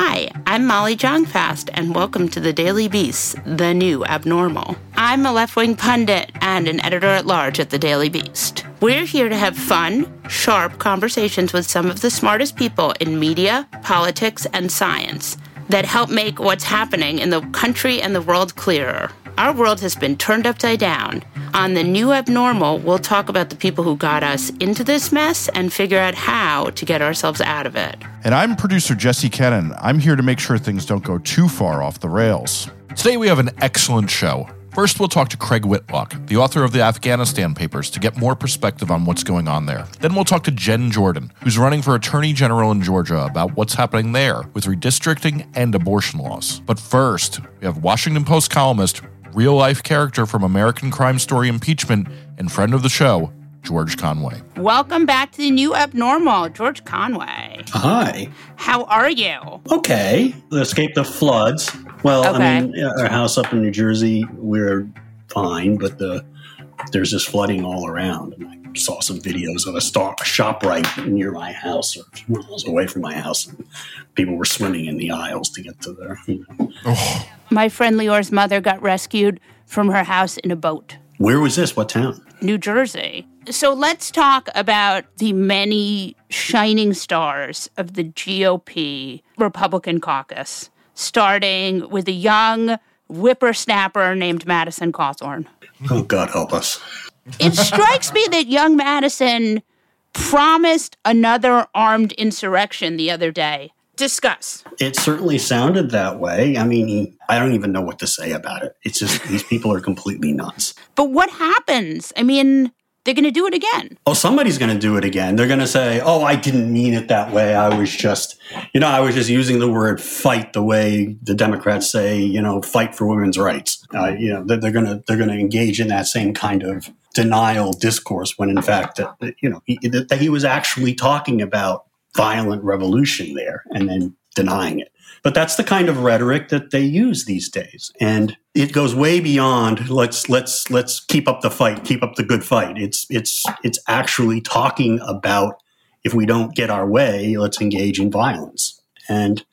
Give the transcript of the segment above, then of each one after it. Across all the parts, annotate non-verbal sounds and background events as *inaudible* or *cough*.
Hi, I'm Molly Jong-Fast, and welcome to the Daily Beast, the new abnormal. I'm a left wing pundit and an editor at large at the Daily Beast. We're here to have fun, sharp conversations with some of the smartest people in media, politics, and science that help make what's happening in the country and the world clearer. Our world has been turned upside down. On the new abnormal, we'll talk about the people who got us into this mess and figure out how to get ourselves out of it. And I'm producer Jesse Cannon. I'm here to make sure things don't go too far off the rails. Today we have an excellent show. First, we'll talk to Craig Whitlock, the author of the Afghanistan Papers, to get more perspective on what's going on there. Then we'll talk to Jen Jordan, who's running for Attorney General in Georgia, about what's happening there with redistricting and abortion laws. But first, we have Washington Post columnist, real life character from American Crime Story Impeachment, and friend of the show, George Conway. Welcome back to the new abnormal, George Conway. Hi. How are you? Okay. Escape the floods. Well, Okay. I mean, our house up in New Jersey, we're fine, but the there's just flooding all around. And I saw some videos of a, star, a shop right near my house, or a few miles away from my house, and people were swimming in the aisles to get to there. You know. My friend Leor's mother got rescued from her house in a boat, Where was this? What town? New Jersey. So let's talk about the many shining stars of the GOP Republican caucus, starting with a young whippersnapper named Madison Cawthorn. Oh, God help us. It strikes me that young Madison promised another armed insurrection the other day. Discuss. It certainly sounded that way. I mean, I don't even know what to say about it. It's just these people are completely nuts. But what happens? I mean, they're going to do it again. Oh, somebody's going to do it again. They're going to say, "Oh, I didn't mean it that way. I was just, you know, I was just using the word fight the way the Democrats say, you know, fight for women's rights." Uh, you know, they're, going to they're going to engage in that same kind of denial discourse when, in fact, uh, you know, he, that he was actually talking about violent revolution there, and then denying it. But that's the kind of rhetoric that they use these days, and it goes way beyond let's let's let's keep up the fight, keep up the good fight. It's it's it's actually talking about if we don't get our way, let's engage in violence. And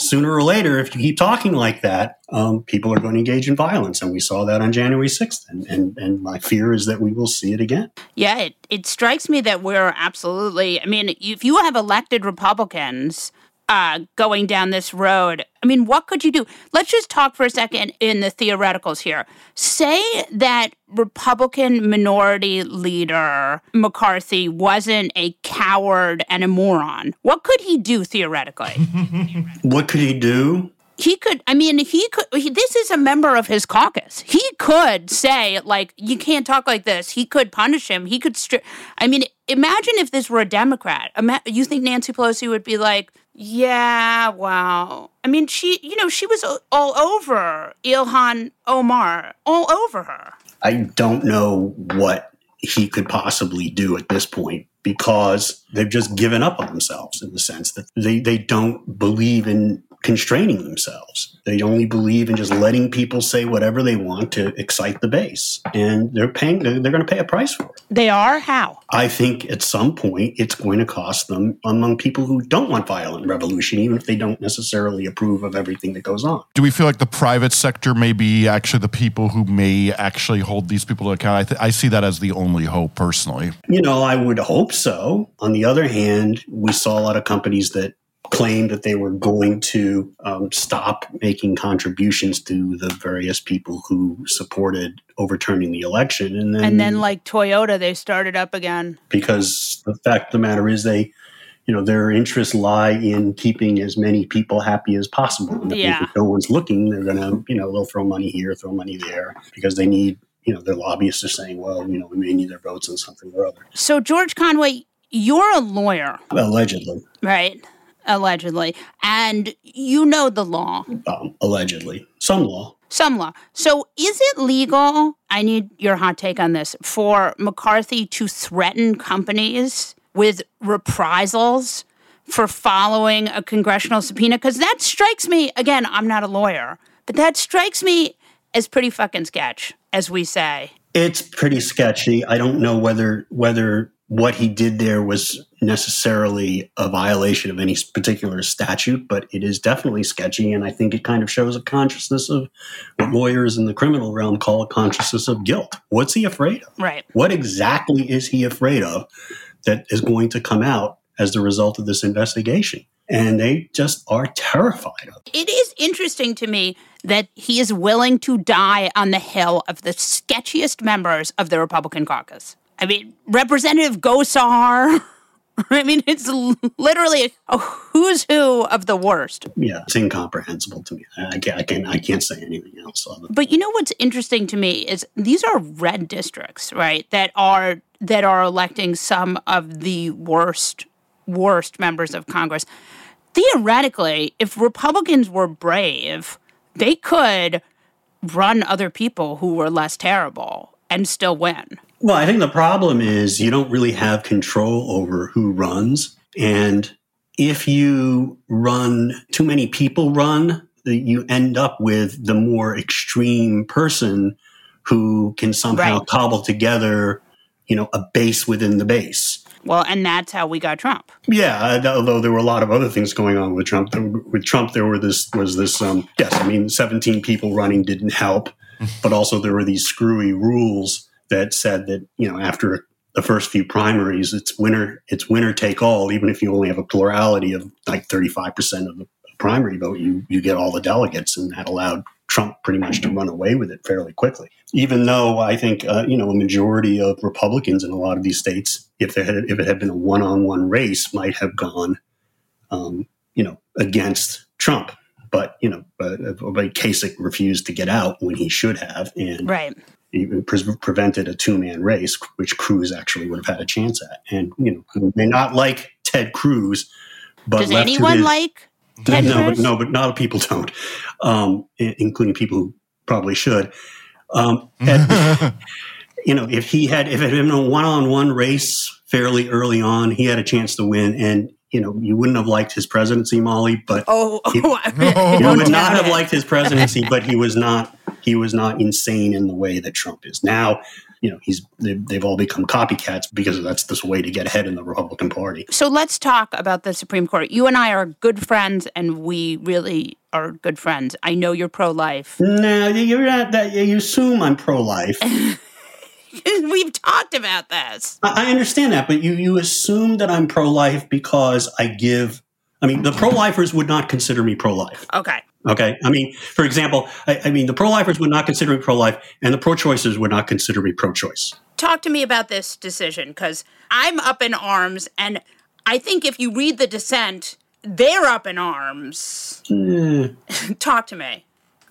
sooner or later, if you keep talking like that, um, people are going to engage in violence, and we saw that on January sixth. And, and and my fear is that we will see it again. Yeah, it, it strikes me that we're absolutely, I mean, if you have elected Republicans uh, going down this road, I mean, what could you do? Let's just talk for a second in the theoreticals here. Say that Republican minority leader McCarthy wasn't a coward and a moron. What could he do theoretically? *laughs* What could he do? he could i mean he could he, this is a member of his caucus he could say like you can't talk like this he could punish him he could stri- i mean imagine if this were a democrat Ima- you think nancy pelosi would be like yeah wow. i mean she you know she was all over ilhan omar all over her I don't know what he could possibly do at this point because they've just given up on themselves in the sense that they, they don't believe in constraining themselves. They only believe in just letting people say whatever they want to excite the base. And they're paying, they're, they're going to pay a price for it. they are how I think at some point it's going to cost them among people who don't want violent revolution, even if they don't necessarily approve of everything that goes on. Do we feel like the private sector may be actually the people who may actually hold these people to account? I, th- I see that as the only hope personally. You know, I would hope so. On the other hand, we saw a lot of companies that claimed that they were going to um, stop making contributions to the various people who supported overturning the election. And then, and then like toyota they started up again because the fact of the matter is they you know their interests lie in keeping as many people happy as possible and if Yeah. think no one's looking they're gonna you know they'll throw money here throw money there because they need you know their lobbyists are saying well you know we may need their votes on something or other So, George Conway, you're a lawyer, Allegedly. right? Allegedly. And you know the law, Um, allegedly. Some law. some law. So is it legal? I need your hot take on this for McCarthy to threaten companies with reprisals for following a congressional subpoena? Because that strikes me, again, I'm not a lawyer, but that strikes me as pretty fucking sketch, as we say. It's pretty sketchy. I don't know whether whether what he did there was necessarily a violation of any particular statute, but it is definitely sketchy, and I think it kind of shows a consciousness of what lawyers in the criminal realm call a consciousness of guilt. What's he afraid of? Right. What exactly is he afraid of that is going to come out as the result of this investigation? And they just are terrified of. it. It is interesting to me that he is willing to die on the hill of the sketchiest members of the Republican caucus. I mean, Representative Gosar. *laughs* I mean, it's literally a who's who of the worst. Yeah, it's incomprehensible to me. I can't, I can't, I can't say anything else. But you know what's interesting to me is these are red districts, right? That are that are electing some of the worst worst members of Congress. Theoretically, if Republicans were brave, they could run other people who were less terrible and still win. Well, I think the problem is you don't really have control over who runs. And if you run, too many people run, you end up with the more extreme person who can somehow Right. cobble together, you know, a base within the base. Well, and that's how we got Trump. Yeah, uh, although there were a lot of other things going on with Trump. With Trump, there were this was this. Um, yes, I mean, seventeen people running didn't help, *laughs* but also there were these screwy rules that said that you know after the first few primaries, it's winner it's winner take all. Even if you only have a plurality of like thirty five percent of the primary vote, you you get all the delegates, and that allowed Trump pretty much to run away with it fairly quickly. Even though I think uh, you know a majority of Republicans in a lot of these states, if there had if it had been a one on one race, might have gone, um, you know, against Trump. But you know, but, but Kasich refused to get out when he should have, and Right. Even pre- prevented a two man race, which Cruz actually would have had a chance at. And you know, you may not like Ted Cruz, but Does left to anyone his- like *laughs* Ted no, Cruz? but no, but not all people don't, um, including people who probably should. Um, and, *laughs* you know, if he had, if it had been a one-on-one race fairly early on, he had a chance to win, and you know, you wouldn't have liked his presidency, Molly, but Oh, *laughs* He- I you would not doubt have liked his presidency, but he was not he was not insane in the way that Trump is now. You know, he's they've, they've all become copycats because that's this way to get ahead in the Republican Party. So let's talk about the Supreme Court. You and I are good friends, and we really are good friends. I know you're pro life. No, you're not. That you assume I'm pro-life. *laughs* We've talked about this. I I understand that, but you you assume that I'm pro-life because I give. I mean, the pro-lifers would not consider me pro-life. Okay. Okay, I mean, for example, I, I mean, the pro-lifers would not consider me pro-life, and the pro-choicers would not consider me pro-choice. Talk to me about this decision because I'm up in arms, and I think if you read the dissent, they're up in arms. Eh. *laughs* Talk to me.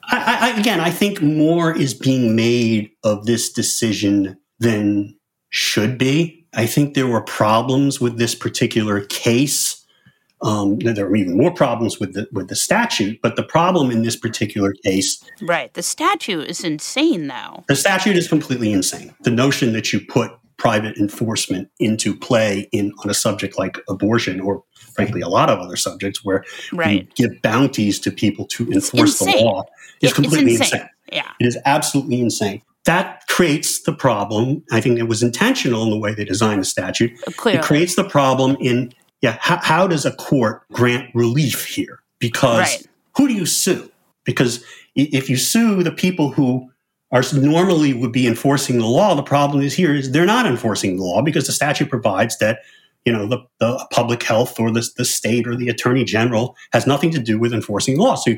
I, I, again, I think more is being made of this decision than should be. I think there were problems with this particular case. Um, there were even more problems with the with the statute, but the problem in this particular case, Right. The statute is insane, though. the statute is completely insane. The notion that you put private enforcement into play in on a subject like abortion, or frankly, a lot of other subjects where Right. you give bounties to people to enforce the law, is it's completely insane. insane. Yeah. It is absolutely insane. That creates the problem. I think it was intentional in the way they designed the statute. Clearly. It creates the problem in, yeah, how, how does a court grant relief here? Because Right. who do you sue? Because if you sue the people who are normally would be enforcing the law, the problem is here is they're not enforcing the law because the statute provides that you know the, the public health or the, the state or the attorney general has nothing to do with enforcing the law. So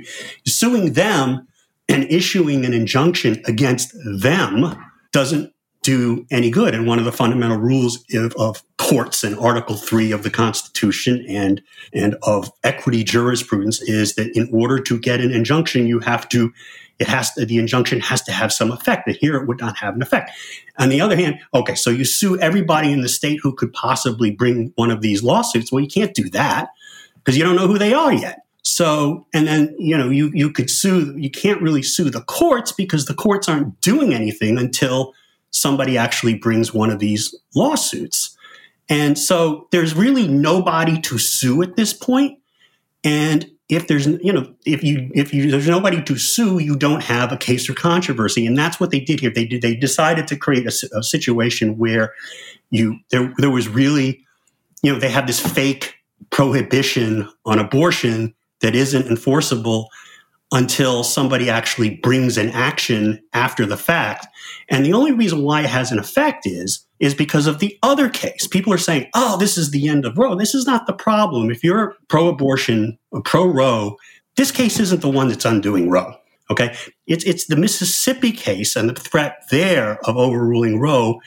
suing them and issuing an injunction against them doesn't do any good. And one of the fundamental rules of, of, courts and Article 3 of the Constitution and, and of equity jurisprudence is that in order to get an injunction, you have to, it has to, the injunction has to have some effect. And here it would not have an effect. On the other hand, okay, so you sue everybody in the state who could possibly bring one of these lawsuits. Well, you can't do that because you don't know who they are yet. So, and then, you know, you, you could sue, you can't really sue the courts because the courts aren't doing anything until somebody actually brings one of these lawsuits. And so there's really nobody to sue at this point. And if there's, you know, if you, if you, there's nobody to sue, you don't have a case or controversy. And that's what they did here. They did, they decided to create a, a situation where you, there, there was really, you know, they have this fake prohibition on abortion that isn't enforceable until somebody actually brings an action after the fact. And the only reason why it has an effect is is because of the other case. People are saying, "Oh, this is the end of Roe." This is not the problem. If you're pro-abortion or pro-Roe, this case isn't the one that's undoing Roe. Okay, it's it's the Mississippi case and the threat there of overruling Roe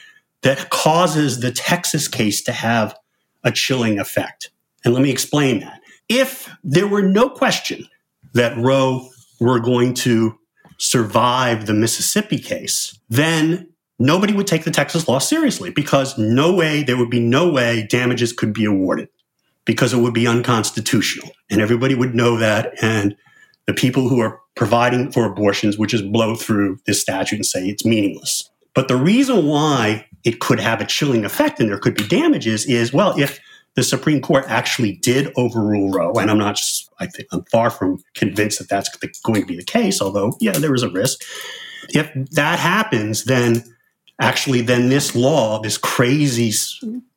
that causes the Texas case to have a chilling effect. And let me explain that if there were no question that Roe were going to survive the Mississippi case, then nobody would take the Texas law seriously because no way, there would be no way damages could be awarded because it would be unconstitutional. And everybody would know that. And the people who are providing for abortions would just blow through this statute and say it's meaningless. But the reason why it could have a chilling effect and there could be damages is well, if the Supreme Court actually did overrule Roe, and I'm not. I think I'm far from convinced that that's going to be the case. Although, yeah, there is a risk. If that happens, then actually, then this law, this crazy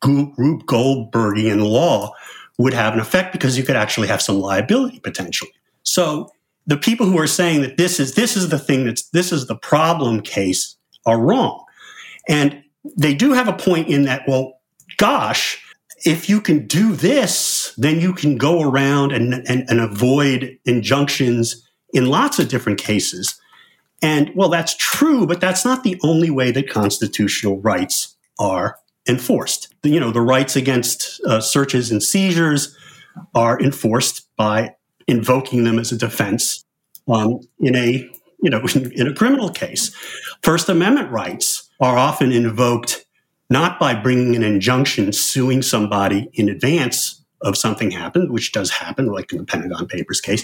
Rube Goldbergian law, would have an effect because you could actually have some liability potentially. So the people who are saying that this is this is the thing that's this is the problem case are wrong, and they do have a point in that. Well, gosh if you can do this, then you can go around and, and, and, avoid injunctions in lots of different cases. And well, that's true, but that's not the only way that constitutional rights are enforced. You know, the rights against uh, searches and seizures are enforced by invoking them as a defense um, in a you know in, *laughs* in a criminal case. First Amendment rights are often invoked not by bringing an injunction suing somebody in advance of something happened, which does happen, like in the Pentagon Papers case,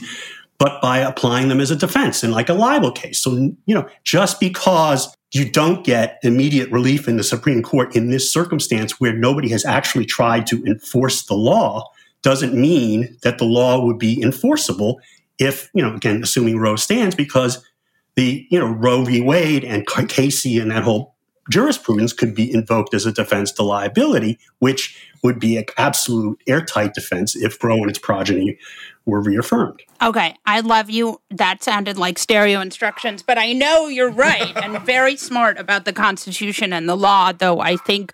but by applying them as a defense in like a libel case. So, you know, just because you don't get immediate relief in the Supreme Court in this circumstance where nobody has actually tried to enforce the law doesn't mean that the law would be enforceable if, you know, again, assuming Roe stands because the, you know, Roe v. Wade and Casey and that whole jurisprudence could be invoked as a defense to liability, which would be an absolute airtight defense if Roe and its progeny were reaffirmed. Okay, I love you. That sounded like stereo instructions, but I know you're right and *laughs* very smart about the Constitution and the law, though I think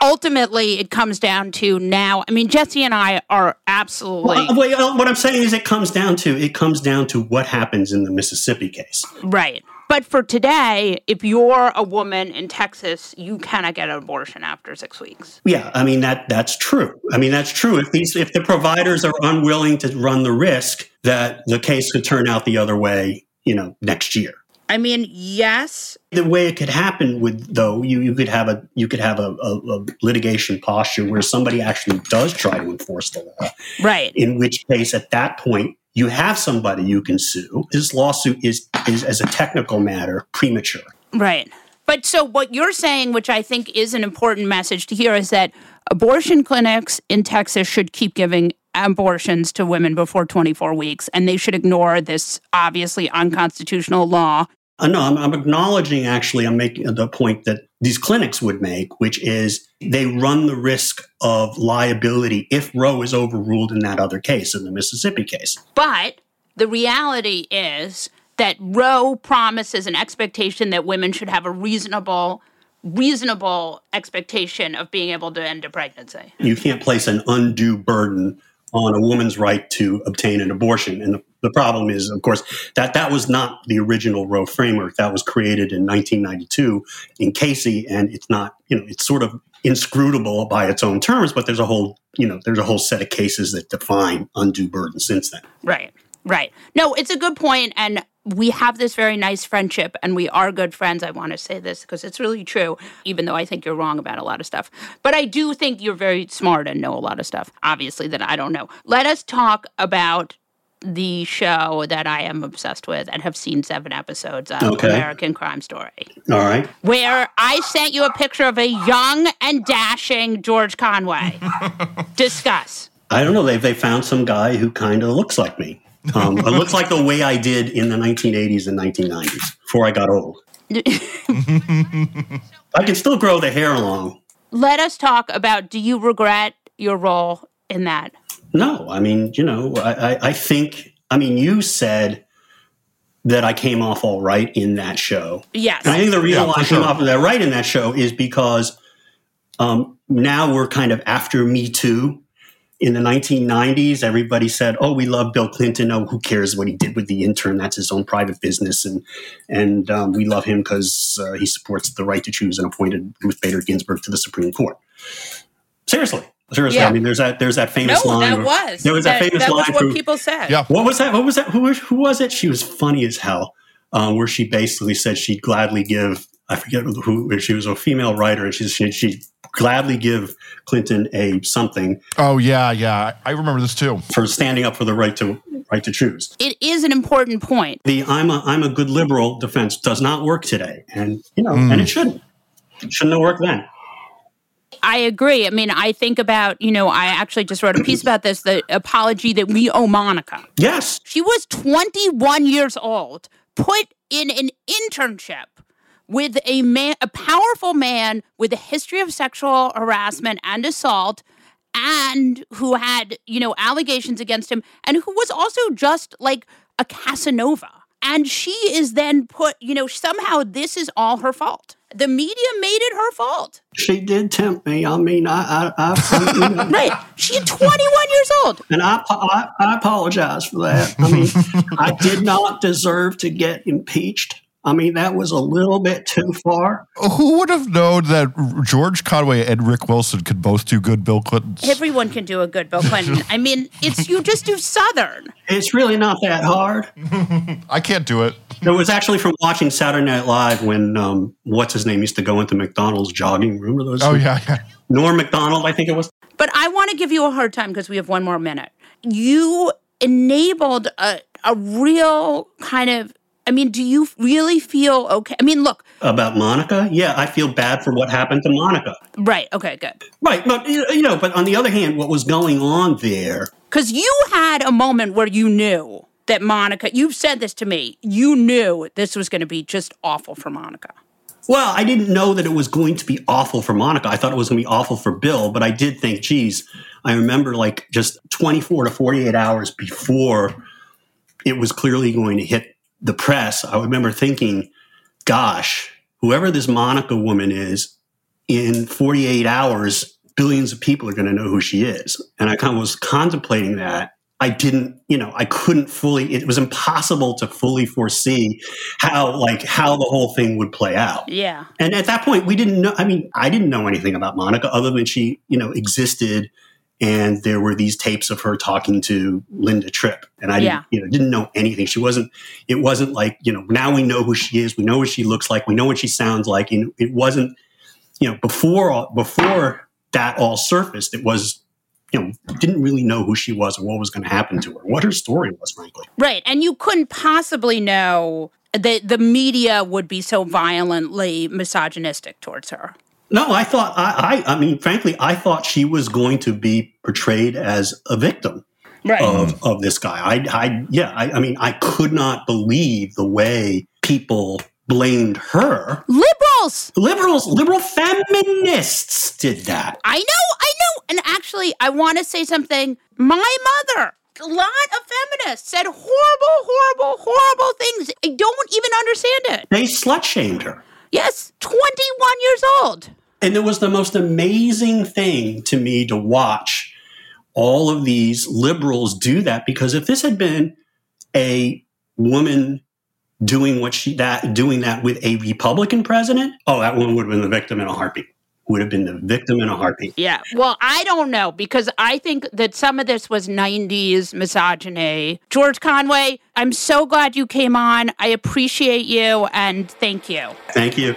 ultimately it comes down to now. I mean, Jesse and I are absolutely. Well, uh, what I'm saying is it comes down to it comes down to what happens in the Mississippi case. Right. But for today, if you're a woman in Texas, you cannot get an abortion after six weeks. Yeah, I mean that that's true. I mean that's true. If these if the providers are unwilling to run the risk that the case could turn out the other way, you know, next year. I mean, yes. The way it could happen would, though, you, you could have a you could have a, a, a, litigation posture where somebody actually does try to enforce the law, right? In which case, at that point, you have somebody you can sue. This lawsuit is, is as a technical matter, premature. Right. But so what you're saying, which I think is an important message to hear, is that abortion clinics in Texas should keep giving abortions to women before 24 weeks, and they should ignore this obviously unconstitutional law uh, no, I'm, I'm, acknowledging actually, I'm making the point that these clinics would make, which is they run the risk of liability if Roe is overruled in that other case, in the Mississippi case. But the reality is that Roe promises an expectation that women should have a reasonable reasonable expectation of being able to end a pregnancy. You can't place an undue burden on a woman's right to obtain an abortion. And the, the problem is, of course, that that was not the original Roe framework. That was created in 1992 in Casey, and it's not, you know, it's sort of inscrutable by its own terms, but there's a whole, you know, there's a whole set of cases that define undue burden since then. Right. Right. No, it's a good point, and we have this very nice friendship, and we are good friends. I want to say this because it's really true, even though I think you're wrong about a lot of stuff. But I do think you're very smart and know a lot of stuff, obviously, that I don't know. Let us talk about the show that I am obsessed with and have seen seven episodes of Okay. American Crime Story, All right. where I sent you a picture of a young and dashing George Conway. *laughs* Discuss. I don't know. They they found some guy who kind of looks like me. Um, it looks like the way I did in the 1980s and 1990s before I got old. *laughs* I can still grow the hair long. Let us talk about do you regret your role in that? No, I mean, you know, I, I, I think, I mean, you said that I came off all right in that show. Yes. And I think the reason Yeah, why for I came sure. off of that right in that show is because um, now we're kind of after Me Too. In the 1990s, everybody said, "Oh, we love Bill Clinton. Oh, who cares what he did with the intern? That's his own private business, and and um, we love him because uh, he supports the right to choose and appointed Ruth Bader Ginsburg to the Supreme Court." Seriously, seriously. Yeah. I mean, there's that there's that famous no, line. where- There was that, famous that line was what from- people said. Yeah. what was that? What was that? Who, was- who was it? She was funny as hell. Um, where she basically said she'd gladly give. I forget who. She was a female writer, and she she she'd gladly give Clinton a something Oh yeah, yeah. I remember this too. for standing up for the right to right to choose. It is an important point. The I'm a I'm a good liberal defense does not work today, and you know, and mm. it shouldn't. It shouldn't have worked then. I agree. I mean, I think about, you know, I actually just wrote a piece about this the apology that we owe Monica. Yes, She was 21 years old, put in an internship with a man, a powerful man with a history of sexual harassment and assault, and who had, you know, allegations against him, and who was also just like a Casanova. And she is then put, you know, somehow this is all her fault. The media made it her fault. she did tempt me. I mean, I I, I you know, *laughs* Right. She's 21 years old. And I, I, I apologize for that. I mean, I did not deserve to get impeached. I mean, that was a little bit too far. Who would have known that George Conway and Rick Wilson could both do good Bill Clintons? Everyone can do a good Bill Clinton. *laughs* I mean, it's you just do Southern. It's really not that hard. *laughs* I can't do it. It was actually from watching Saturday Night Live when um, what's his name used to go into McDonald's jogging. Remember those? Oh yeah, yeah. Norm Macdonald, I think it was. But I want to give you a hard time because we have one more minute. You enabled a, a real kind of, I mean, do you really feel okay? I mean, look, About Monica? Yeah, I feel bad for what happened to Monica. right, okay, good. Right, but you know, but on the other hand, what was going on there? Because you had a moment where you knew that Monica, you've said this to me, you knew this was going to be just awful for Monica. Well, I didn't know that it was going to be awful for Monica. I thought it was going to be awful for Bill, but I did think, geez, I remember like just 24 to 48 hours before it was clearly going to hit the press. I remember thinking, gosh, whoever this Monica woman is, in 48 hours, billions of people are going to know who she is. And I kind of was contemplating that. I didn't, you know, I couldn't fully, it was impossible to fully foresee how, like, how the whole thing would play out. Yeah. And at that point, we didn't know. I mean, I didn't know anything about Monica other than she, you know, existed, and there were these tapes of her talking to Linda Tripp, and I, Yeah. didn't, you know, didn't know anything. She wasn't. It wasn't like you know. Now we know who she is. We know what she looks like. We know what she sounds like. And it wasn't, you know, before all- before that all surfaced. It was, you know, didn't really know who she was or what was going to happen to her, what her story was, frankly. Right. And you couldn't possibly know that the media would be so violently misogynistic towards her. No, I thought I, I I mean, frankly, I thought she was going to be portrayed as a victim Right. of, of this guy. I, I yeah, I, I mean, I could not believe the way people blamed her. Liberals. Liberals, liberal feminists did that. I know, I know. And actually, I want to say something. My mother, a lot of feminists said horrible, horrible, horrible things. I don't even understand it. They slut shamed her. Yes, 21 years old. And it was the most amazing thing to me to watch all of these liberals do that because if this had been a woman doing what she that doing that with a Republican president, oh, that woman would have been the victim in a heartbeat. Would have been the victim in a heartbeat. Yeah. Well, I don't know because I think that some of this was 90s misogyny. George Conway, I'm so glad you came on. I appreciate you and thank you. Thank you.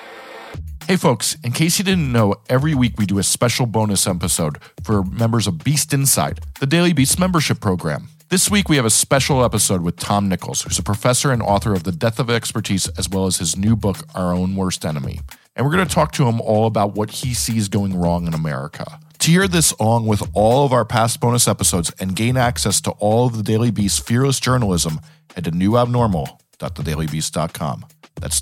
Hey, folks, in case you didn't know, every week we do a special bonus episode for members of Beast Inside, the Daily Beast membership program. This week we have a special episode with Tom Nichols, who's a professor and author of The Death of Expertise, as well as his new book, Our Own Worst Enemy. And we're going to talk to him all about what he sees going wrong in America. To hear this along with all of our past bonus episodes and gain access to all of the Daily Beast's fearless journalism, head to newabnormal.thedailybeast.com. That's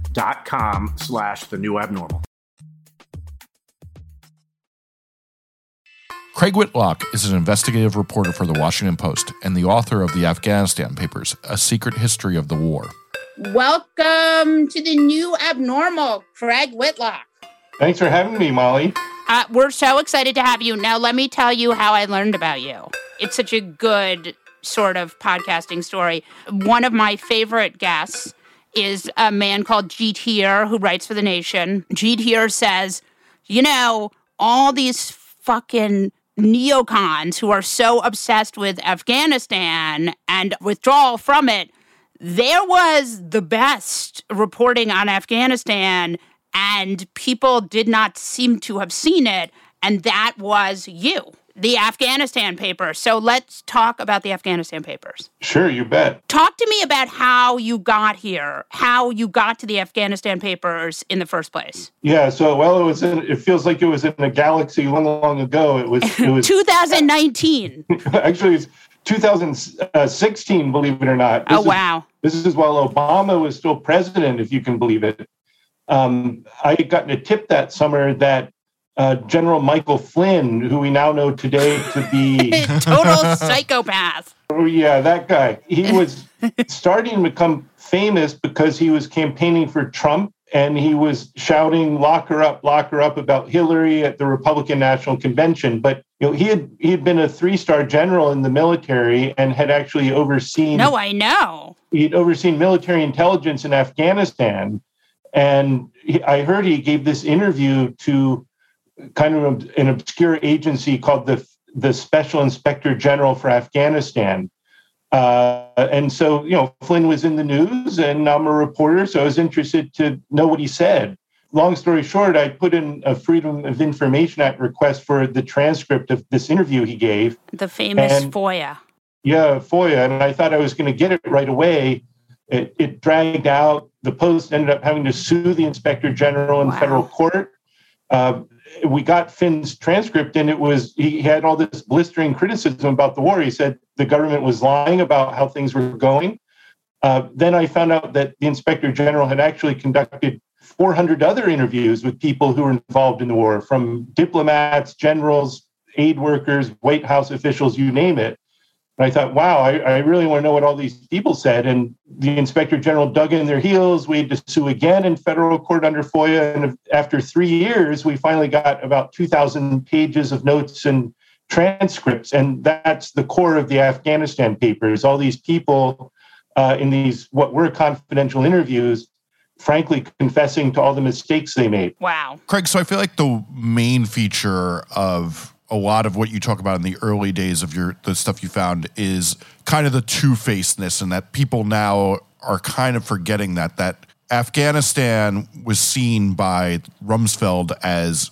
dot com slash the new abnormal. Craig Whitlock is an investigative reporter for the Washington Post and the author of the Afghanistan Papers, A Secret History of the War. Welcome to the new abnormal, Craig Whitlock. Thanks for having me, Molly. Uh, we're so excited to have you. Now, let me tell you how I learned about you. It's such a good sort of podcasting story. One of my favorite guests is a man called Heer who writes for The Nation. Heer says, you know, all these fucking neocons who are so obsessed with Afghanistan and withdrawal from it, there was the best reporting on Afghanistan and people did not seem to have seen it. And that was you, the Afghanistan papers. So let's talk about the Afghanistan papers. Sure, you bet. Talk to me about how you got here, how you got to the Afghanistan papers in the first place. Yeah, so well, it was in. It feels like it was in a galaxy long, long ago. It was. It was *laughs* *laughs* 2019. actually, it's 2016. Believe it or not. This oh wow! Is, this is while Obama was still president, if you can believe it. Um, I had gotten a tip that summer that uh, General Michael Flynn, who we now know today to be *laughs* a total psychopath. Oh yeah, that guy. He *laughs* was starting to become famous because he was campaigning for Trump and he was shouting "lock her up, lock her up" about Hillary at the Republican National Convention. But you know, he had he had been a three-star general in the military and had actually overseen. No, I know. He'd overseen military intelligence in Afghanistan And he, I heard he gave this interview to kind of an obscure agency called the the Special Inspector General for Afghanistan. Uh, and so, you know, Flynn was in the news, and I'm a reporter, so I was interested to know what he said. Long story short, I put in a Freedom of Information Act request for the transcript of this interview he gave. The famous And- FOIA. Yeah, FOIA. And I thought I was going to get it right away. It, it dragged out. The Post ended up having to sue the Inspector General in Wow. federal court. Uh, we got Flynn's transcript, and it was he had all this blistering criticism about the war. He said the government was lying about how things were going. Uh, then I found out that the Inspector General had actually conducted 400 other interviews with people who were involved in the war, from diplomats, generals, aid workers, White House officials, you name it. And I thought, wow, I, I really want to know what all these people said. And the inspector general dug in their heels. We had to sue again in federal court under FOIA. And after three years, we finally got about 2,000 pages of notes and transcripts. And that's the core of the Afghanistan papers. All these people uh, in these, what were confidential interviews, frankly, confessing to all the mistakes they made. Wow. Craig, so I feel like the main feature of a lot of what you talk about in the early days of your the stuff you found is kind of the two-facedness and that people now are kind of forgetting that that Afghanistan was seen by Rumsfeld as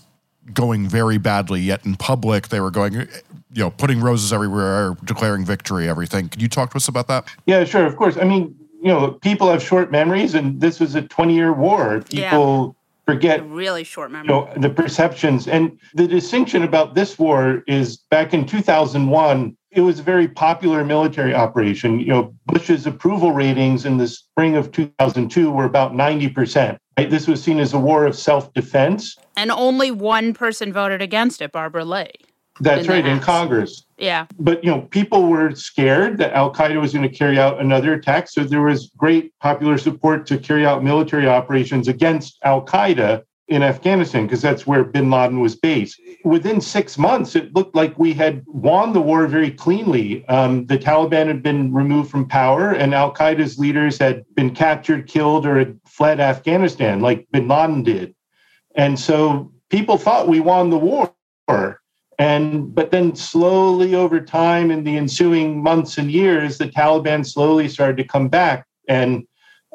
going very badly yet in public they were going you know putting roses everywhere declaring victory everything can you talk to us about that Yeah, sure. Of course. I mean, you know, people have short memories, and this was a 20 year war. Yeah. People forget Really short memory. you know the perceptions and the distinction about this war is back in 2001 it was a very popular military operation you know bush's approval ratings in the spring of 2002 were about 90% right? this was seen as a war of self-defense And only one person voted against it, Barbara Lee. That's right in congress. Yeah. but you know people were scared that al qaeda was going to carry out another attack so there was great popular support to carry out military operations against al qaeda in afghanistan because that's where bin laden was based. Within six months it looked like we had won the war very cleanly. Um, the taliban had been removed from power and al qaeda's leaders had been captured killed or had fled afghanistan like bin laden did. And so people thought we won the war and but then slowly over time in the ensuing months and years the taliban slowly started to come back. And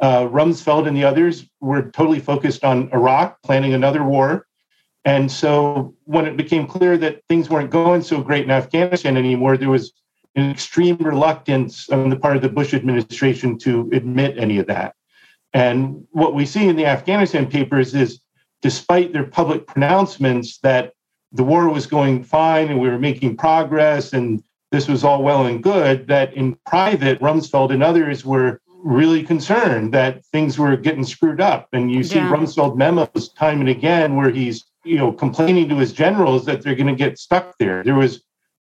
uh, rumsfeld and the others were totally focused on iraq planning another war. And so when it became clear that things weren't going so great in afghanistan anymore there was an extreme reluctance on the part of the bush administration to admit any of that. And what we see in the afghanistan papers is despite their public pronouncements that the war was going fine and we were making progress and this was all well and good, that in private, Rumsfeld and others were really concerned that things were getting screwed up. And you see Yeah. Rumsfeld memos time and again where he's, you know, complaining to his generals that they're going to get stuck there. There was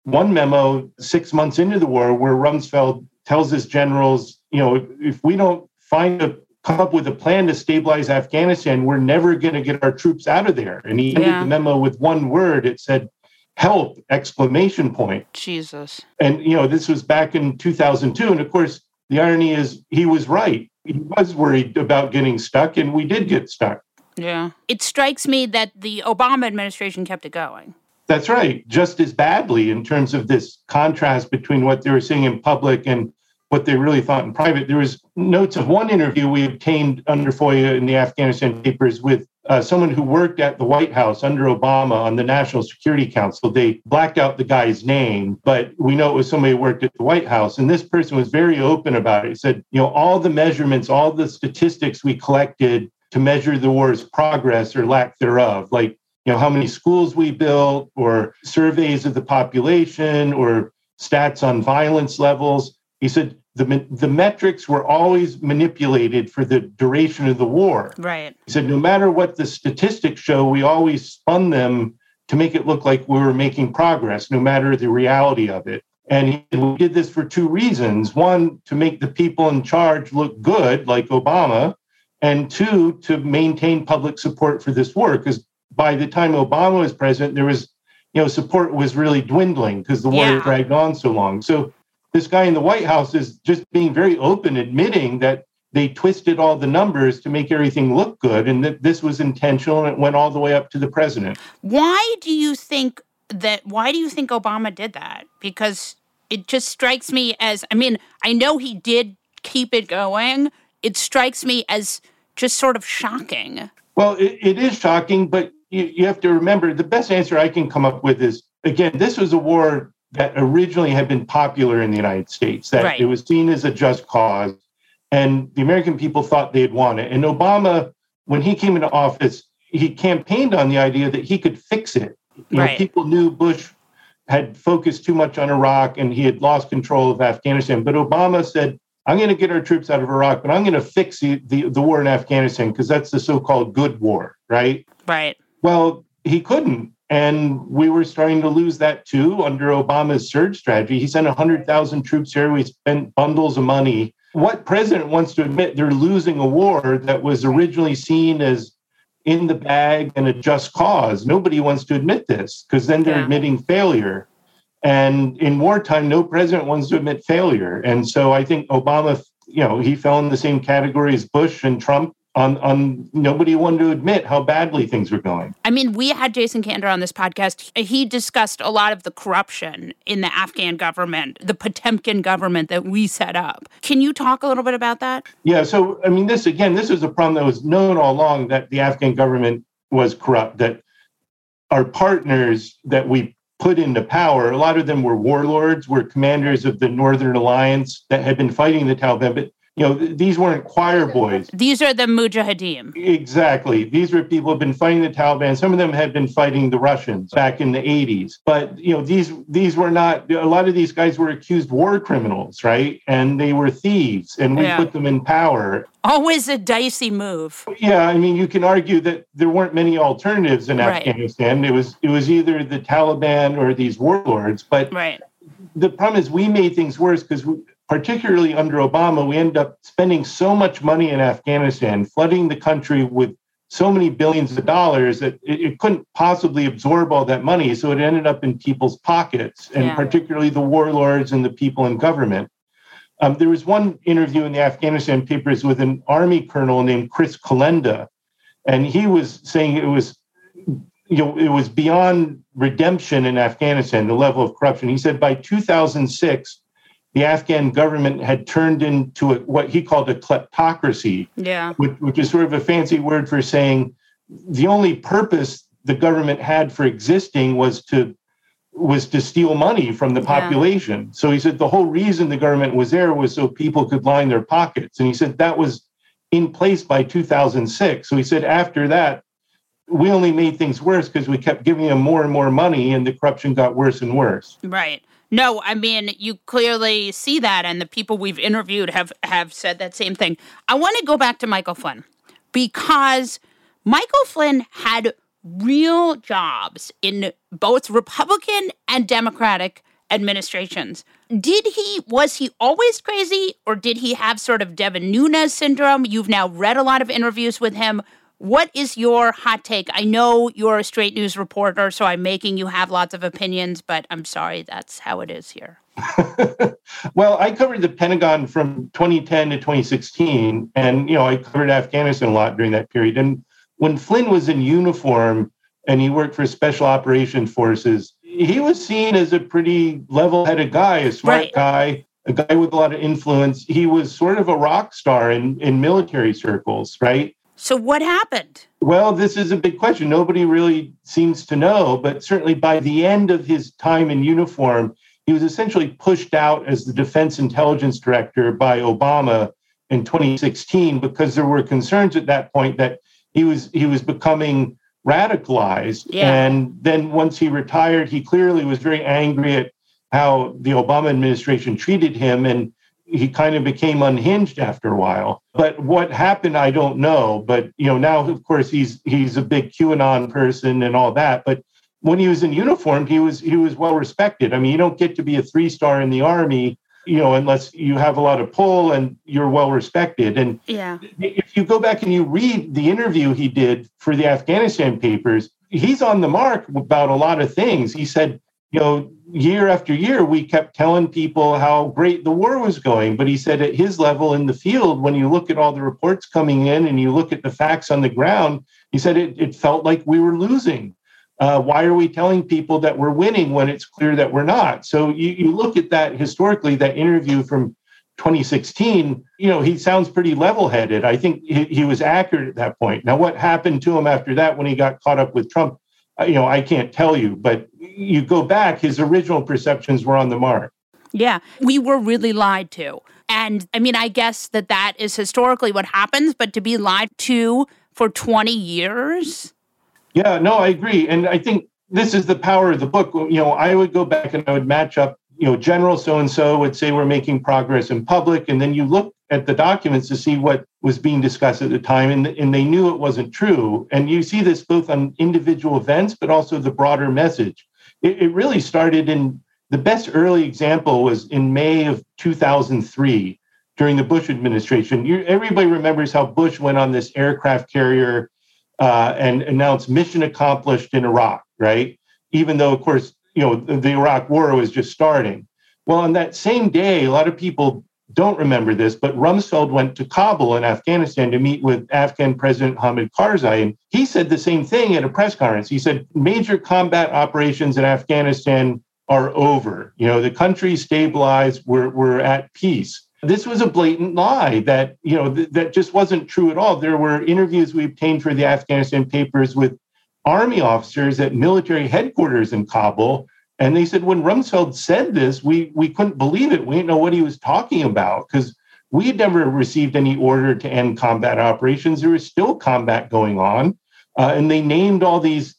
one memo six months into the war where Rumsfeld tells his generals, you know, if, if we don't find a come up with a plan to stabilize Afghanistan, we're never going to get our troops out of there. And he ended Yeah. the memo with one word. It said, "Help!" Exclamation point. Jesus. And you know, this was back in 2002. And of course, the irony is he was right. He was worried about getting stuck, and we did get stuck. Yeah. It strikes me that the Obama administration kept it going. That's right. Just as badly in terms of this contrast between what they were saying in public and what they really thought in private. There was notes of one interview we obtained under FOIA in the Afghanistan papers with uh, someone who worked at the White House under Obama on the National Security Council. They blacked out the guy's name, but we know it was somebody who worked at the White House. And this person was very open about it. He said, you know, all the measurements, all the statistics we collected to measure the war's progress or lack thereof, like you know how many schools we built or surveys of the population or stats on violence levels he said the, the metrics were always manipulated for the duration of the war Right. he said no matter what the statistics show we always spun them to make it look like we were making progress no matter the reality of it and he, we did this for two reasons one to make the people in charge look good like obama and two to maintain public support for this war because by the time obama was president there was you know support was really dwindling because the war Yeah. dragged on so long so this guy in the white house is just being very open admitting that they twisted all the numbers to make everything look good and that this was intentional and it went all the way up to the president. Why do you think that why do you think Obama did that? Because it just strikes me as I mean, I know he did keep it going. It strikes me as just sort of shocking. Well, it, it is shocking, but you, you have to remember the best answer I can come up with is again, this was a war that originally had been popular in the United States, that Right. it was seen as a just cause, and the American people thought they'd won it. And Obama, when he came into office, he campaigned on the idea that he could fix it. You know, people knew Bush had focused too much on Iraq and he had lost control of Afghanistan. But Obama said, I'm going to get our troops out of Iraq, but I'm going to fix the, the, the war in Afghanistan because that's the so called good war, right? Right. Well, he couldn't. And we were starting to lose that too under Obama's surge strategy. He sent 100,000 troops here. We spent bundles of money. What president wants to admit they're losing a war that was originally seen as in the bag and a just cause? Nobody wants to admit this because then they're Yeah. admitting failure. And in wartime, no president wants to admit failure. And so I think Obama, you know, he fell in the same category as Bush and Trump on, on nobody wanted to admit how badly things were going. I mean, we had Jason Kander on this podcast. He discussed a lot of the corruption in the Afghan government, the Potemkin government that we set up. Can you talk a little bit about that? Yeah. So, I mean, this again, this was a problem that was known all along that the Afghan government was corrupt, that our partners that we put into power, a lot of them were warlords, were commanders of the Northern Alliance that had been fighting the Taliban. But, you know, th- these weren't choir boys. These are the Mujahideen. Exactly. These were people who have been fighting the Taliban. Some of them had been fighting the Russians back in the 80s. But you know, these these were not a lot of these guys were accused war criminals, right? And they were thieves and we Yeah. put them in power. Always a dicey move. Yeah, I mean, you can argue that there weren't many alternatives in Right. Afghanistan. It was it was either the Taliban or these warlords. But Right. the problem is we made things worse because particularly under Obama, we ended up spending so much money in Afghanistan, flooding the country with so many billions of dollars that it, it couldn't possibly absorb all that money. So it ended up in people's pockets, and Yeah. particularly the warlords and the people in government. Um, there was one interview in the Afghanistan papers with an army colonel named Chris Kolenda, and he was saying it was, you know, it was beyond redemption in Afghanistan, the level of corruption. He said by 2006, the Afghan government had turned into a, what he called a kleptocracy, Yeah. which, which is sort of a fancy word for saying the only purpose the government had for existing was to was to steal money from the Yeah. population. So he said the whole reason the government was there was so people could line their pockets. And he said that was in place by 2006. So he said after that, we only made things worse because we kept giving them more and more money and the corruption got worse and worse. Right. No, I mean you clearly see that, and the people we've interviewed have have said that same thing. I want to go back to Michael Flynn because Michael Flynn had real jobs in both Republican and Democratic administrations. Did he was he always crazy, or did he have sort of Devin Nunes syndrome? You've now read a lot of interviews with him. What is your hot take? I know you're a straight news reporter, so I'm making you have lots of opinions, but I'm sorry, that's how it is here. *laughs* well, I covered the Pentagon from 2010 to 2016, and you know I covered Afghanistan a lot during that period. And when Flynn was in uniform and he worked for Special Operations Forces, he was seen as a pretty level-headed guy, a smart Right. guy, a guy with a lot of influence. He was sort of a rock star in in military circles, right? So what happened? Well, this is a big question. Nobody really seems to know, but certainly by the end of his time in uniform, he was essentially pushed out as the defense intelligence director by Obama in 2016 because there were concerns at that point that he was he was becoming radicalized. Yeah. And then once he retired, he clearly was very angry at how the Obama administration treated him and he kind of became unhinged after a while. But what happened, I don't know. But you know, now of course he's he's a big QAnon person and all that. But when he was in uniform, he was he was well respected. I mean, you don't get to be a three star in the army, you know, unless you have a lot of pull and you're well respected. And Yeah. if you go back and you read the interview he did for the Afghanistan papers, he's on the mark about a lot of things. He said you know, year after year, we kept telling people how great the war was going. But he said at his level in the field, when you look at all the reports coming in and you look at the facts on the ground, he said it, it felt like we were losing. Uh, why are we telling people that we're winning when it's clear that we're not? So you, you look at that historically, that interview from 2016, you know, he sounds pretty level headed. I think he, he, was accurate at that point. Now, what happened to him after that when he got caught up with Trump, uh, you know, I can't tell you, but you go back, his original perceptions were on the mark. Yeah, we were really lied to. And I mean, I guess that that is historically what happens, but to be lied to for 20 years? Yeah, no, I agree. And I think this is the power of the book. You know, I would go back and I would match up you know, General so and so would say we're making progress in public, and then you look at the documents to see what was being discussed at the time, and, and they knew it wasn't true. And you see this both on individual events, but also the broader message. It, it really started in the best early example was in May of 2003 during the Bush administration. You, everybody remembers how Bush went on this aircraft carrier uh, and announced mission accomplished in Iraq, right? Even though, of course, you know, the Iraq war was just starting. Well, on that same day, a lot of people don't remember this, but Rumsfeld went to Kabul in Afghanistan to meet with Afghan President Hamid Karzai. And he said the same thing at a press conference. He said, major combat operations in Afghanistan are over. You know, the country stabilized, we're, we're at peace. This was a blatant lie that, you know, th- that just wasn't true at all. There were interviews we obtained for the Afghanistan papers with army officers at military headquarters in Kabul. And they said when Rumsfeld said this, we we couldn't believe it. We didn't know what he was talking about because we had never received any order to end combat operations. There was still combat going on, uh, and they named all these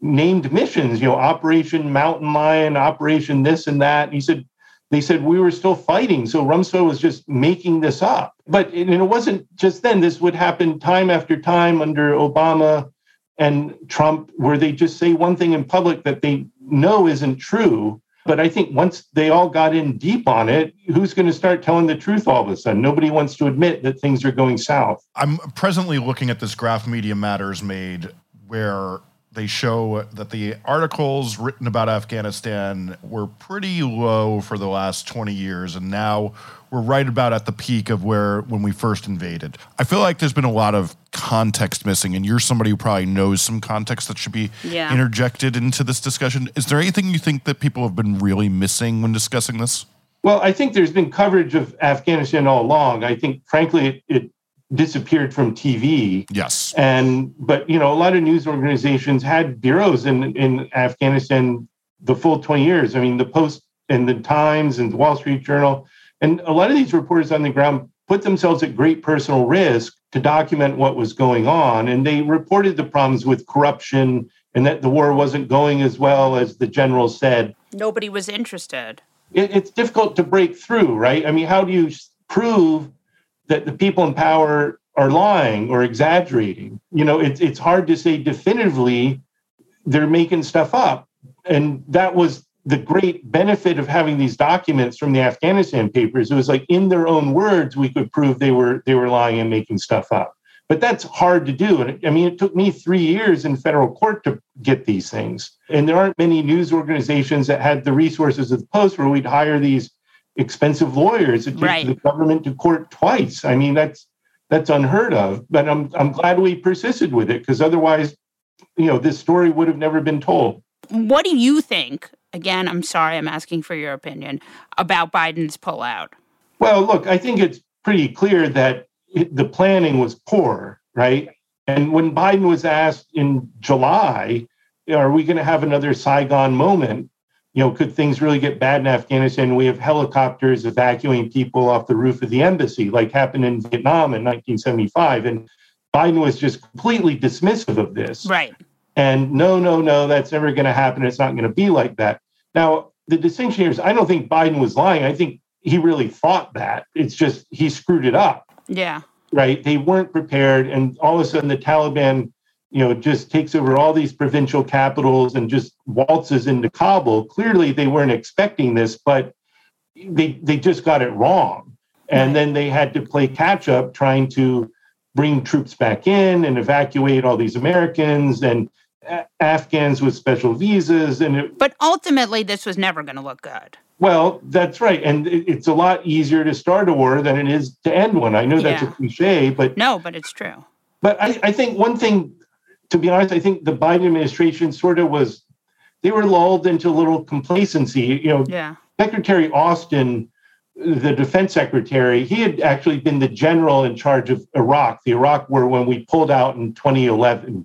named missions. You know, Operation Mountain Lion, Operation this and that. And he said they said we were still fighting. So Rumsfeld was just making this up. But and it wasn't just then. This would happen time after time under Obama and Trump, where they just say one thing in public that they know isn't true. But I think once they all got in deep on it, who's going to start telling the truth all of a sudden? Nobody wants to admit that things are going south. I'm presently looking at this graph Media Matters made where they show that the articles written about Afghanistan were pretty low for the last 20 years, and now we're right about at the peak of where when we first invaded. I feel like there's been a lot of context missing, and you're somebody who probably knows some context that should be yeah. interjected into this discussion. Is there anything you think that people have been really missing when discussing this? Well, I think there's been coverage of Afghanistan all along. I think, frankly, it, it disappeared from TV. Yes. And but you know, a lot of news organizations had bureaus in in Afghanistan the full 20 years. I mean, the Post and the Times and the Wall Street Journal and a lot of these reporters on the ground put themselves at great personal risk to document what was going on and they reported the problems with corruption and that the war wasn't going as well as the general said. Nobody was interested. It, it's difficult to break through, right? I mean, how do you prove that the people in power are lying or exaggerating. You know, it's it's hard to say definitively they're making stuff up. And that was the great benefit of having these documents from the Afghanistan papers. It was like in their own words, we could prove they were they were lying and making stuff up. But that's hard to do. And I mean, it took me three years in federal court to get these things. And there aren't many news organizations that had the resources of the Post where we'd hire these expensive lawyers. It takes right. the government to court twice. I mean, that's that's unheard of. But I'm I'm glad we persisted with it because otherwise, you know, this story would have never been told. What do you think? Again, I'm sorry, I'm asking for your opinion about Biden's pullout. Well, look, I think it's pretty clear that it, the planning was poor, right? And when Biden was asked in July, are we going to have another Saigon moment? you know, could things really get bad in Afghanistan? We have helicopters evacuating people off the roof of the embassy, like happened in Vietnam in 1975. And Biden was just completely dismissive of this. Right. And no, no, no, that's never going to happen. It's not going to be like that. Now, the distinction here is I don't think Biden was lying. I think he really thought that. It's just he screwed it up. Yeah. Right. They weren't prepared. And all of a sudden, the Taliban you know, just takes over all these provincial capitals and just waltzes into Kabul. Clearly, they weren't expecting this, but they they just got it wrong, and then they had to play catch up, trying to bring troops back in and evacuate all these Americans. And Afghans with special visas, and it, But ultimately, this was never going to look good. well, that's right. And it, it's a lot easier to start a war than it is to end one. I know that's Yeah. a cliche, but No, but it's true. But I, I think one thing, to be honest, I think the Biden administration sort of was, they were lulled into a little complacency. You know, Yeah. Secretary Austin, the defense secretary, he had actually been the general in charge of Iraq, the Iraq war when we pulled out in 2011.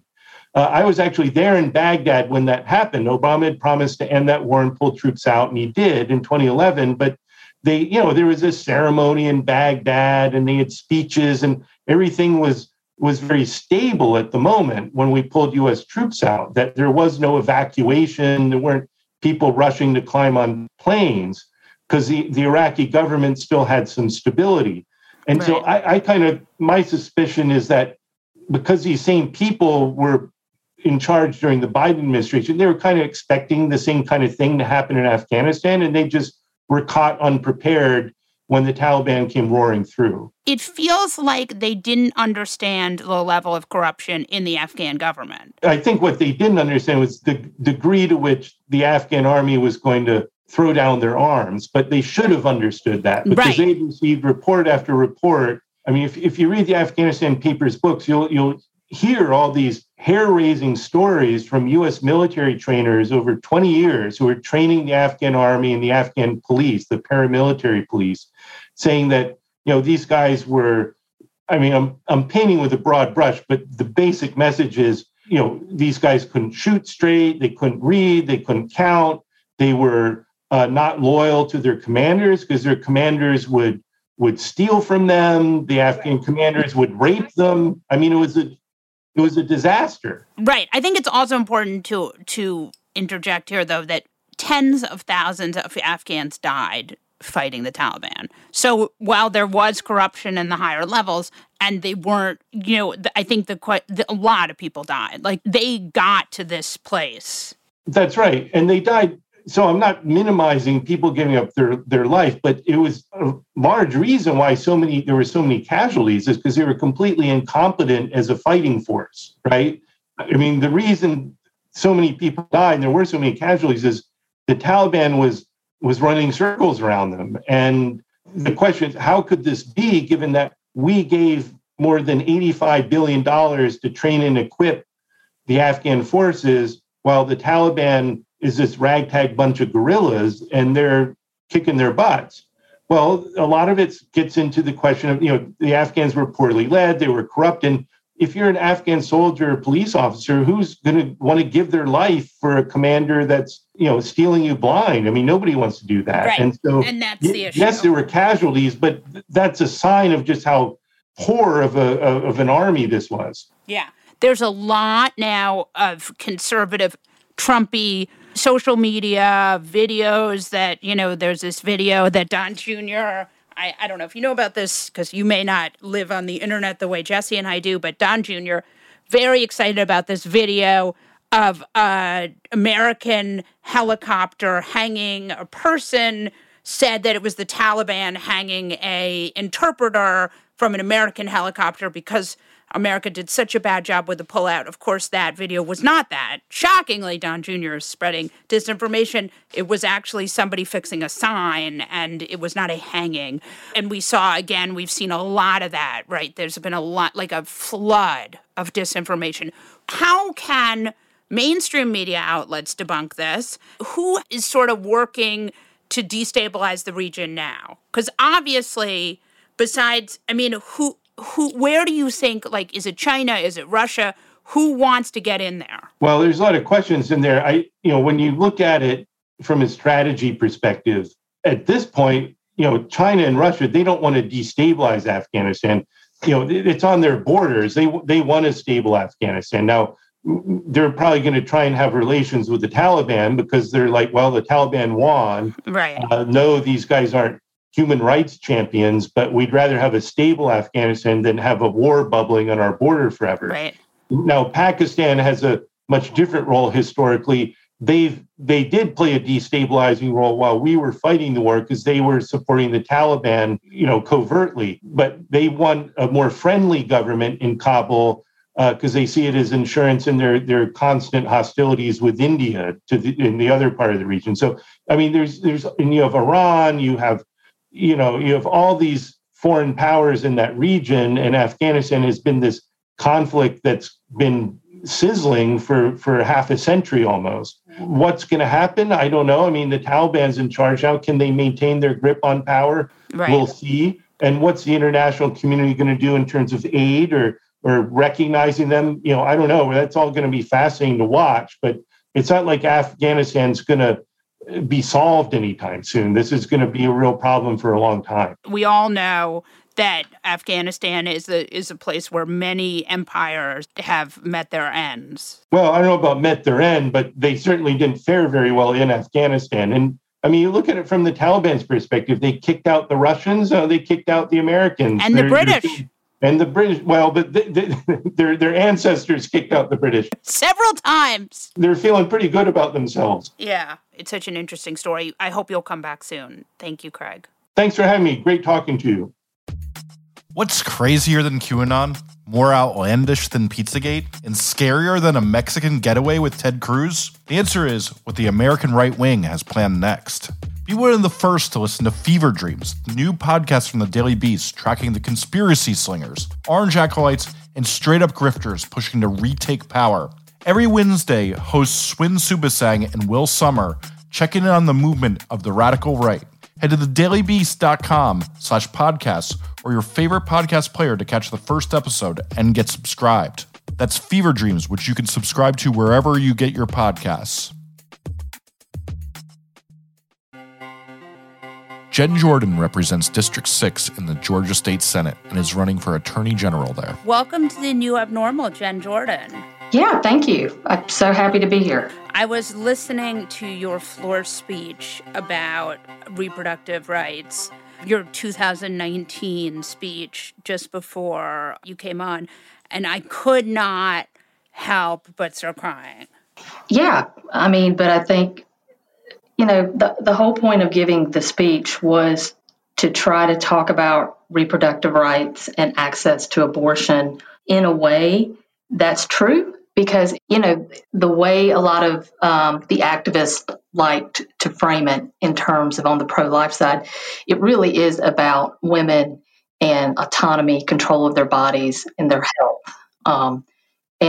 Uh, I was actually there in Baghdad when that happened. Obama had promised to end that war and pull troops out, and he did in 2011. But they, you know, there was a ceremony in Baghdad, and they had speeches, and everything was was very stable at the moment when we pulled U.S. troops out. That there was no evacuation, there weren't people rushing to climb on planes because the, the Iraqi government still had some stability. And so I, I kind of my suspicion is that because these same people were in charge during the Biden administration, they were kind of expecting the same kind of thing to happen in Afghanistan, and they just were caught unprepared when the Taliban came roaring through. It feels like they didn't understand the level of corruption in the Afghan government. I think what they didn't understand was the degree to which the Afghan army was going to throw down their arms, but they should have understood that because Right. they received report after report. I mean, if, if you read the Afghanistan papers books, you'll you'll hear all these hair-raising stories from U.S. military trainers over 20 years who are training the Afghan army and the Afghan police, the paramilitary police, saying that you know these guys were I mean, I'm I'm painting with a broad brush, but the basic message is, you know, these guys couldn't shoot straight, they couldn't read, they couldn't count, they were uh, not loyal to their commanders because their commanders would would steal from them. The Afghan commanders would rape them. I mean, it was a it was a disaster. Right. I think it's also important to to interject here though that tens of thousands of Afghans died fighting the Taliban. So while there was corruption in the higher levels and they weren't, you know, I think the, the a lot of people died. Like they got to this place. That's right, and they died. So I'm not minimizing people giving up their their life, but it was a large reason why so many there were so many casualties is because they were completely incompetent as a fighting force, right? I mean, the reason so many people died and there were so many casualties is the Taliban was was running circles around them, and the question is, how could this be, given that we gave more than 85 billion dollars to train and equip the Afghan forces, while the Taliban is this ragtag bunch of guerrillas and they're kicking their butts. Well, a lot of it gets into the question of, you know, the Afghans were poorly led, they were corrupt. And if you're an Afghan soldier or police officer, who's going to want to give their life for a commander that's, you know, stealing you blind? I mean, nobody wants to do that. Right. And so, And that's the issue. yes, there were casualties, but that's a sign of just how poor of a of an army this was. Yeah. There's a lot now of conservative, Trumpy social media videos that, you know, there's this video that Don Jr. I, I don't know if you know about this because you may not live on the internet the way Jesse and I do, but Don Jr. very excited about this video of an American helicopter hanging a person said that it was the Taliban hanging a interpreter from an American helicopter because America did such a bad job with the pullout. Of course, that video was not that. Shockingly, Don Jr. is spreading disinformation. It was actually somebody fixing a sign, and it was not a hanging. And we saw again, we've seen a lot of that, right? There's been a lot, like a flood of disinformation. How can mainstream media outlets debunk this? Who is sort of working to destabilize the region now? Because obviously, besides, I mean, who, who, where do you think, like, is it China? Is it Russia? Who wants to get in there? Well, there's a lot of questions in there. I, you know, when you look at it from a strategy perspective, at this point, you know, China and Russia, they don't want to destabilize Afghanistan. You know, it's on their borders. They they want to stable Afghanistan. Now, they're probably going to try and have relations with the Taliban because they're like, well, the Taliban won. Right. Uh, no, these guys aren't human rights champions, but we'd rather have a stable Afghanistan than have a war bubbling on our border forever. Right. Now, Pakistan has a much different role historically. They've they did play a destabilizing role while we were fighting the war because they were supporting the Taliban, you know, covertly. But they want a more friendly government in Kabul because uh, they see it as insurance in their their constant hostilities with India to the, in the other part of the region. So I mean, there's there's and you have Iran, you have you know you have all these foreign powers in that region, and Afghanistan has been this conflict that's been sizzling for for half a century almost. What's going to happen? I don't know. I mean, the Taliban's in charge now. Can they maintain their grip on power? Right. We'll see. And what's the international community going to do in terms of aid or or recognizing them? You know, I don't know. That's all going to be fascinating to watch. But it's not like Afghanistan's going to be solved anytime soon. This is going to be a real problem for a long time. We all know that Afghanistan is a is a place where many empires have met their ends. Well, I don't know about met their end, but they certainly didn't fare very well in Afghanistan. And I mean, you look at it from the Taliban's perspective. They kicked out the Russians. Uh, they kicked out the Americans and the British. And the British, well, but they, they, *laughs* their their ancestors kicked out the British several times. They're feeling pretty good about themselves. Yeah, it's such an interesting story. I hope you'll come back soon. Thank you, Craig. Thanks for having me. Great talking to you. What's crazier than QAnon? More outlandish than Pizzagate? And scarier than a Mexican getaway with Ted Cruz? The answer is what the American right wing has planned next. Be one of the first to listen to Fever Dreams, the new podcast from the Daily Beast tracking the conspiracy slingers, orange acolytes, and straight up grifters pushing to retake power. Every Wednesday, hosts Swin Suebsaeng and Will Sommer check in on the movement of the radical right. Head to thedailybeast.com slash podcasts or your favorite podcast player to catch the first episode and get subscribed. That's Fever Dreams, which you can subscribe to wherever you get your podcasts. Jen Jordan represents District 6 in the Georgia State Senate and is running for Attorney General there. Welcome to the new abnormal, Jen Jordan. Yeah, thank you. I'm so happy to be here. I was listening to your floor speech about reproductive rights, your 2019 speech just before you came on, and I could not help but start crying. Yeah, I mean, but I think, you know, the, the whole point of giving the speech was to try to talk about reproductive rights and access to abortion in a way that's true because you know the way a lot of um, the activists liked to frame it in terms of on the pro-life side it really is about women and autonomy control of their bodies and their health. Um,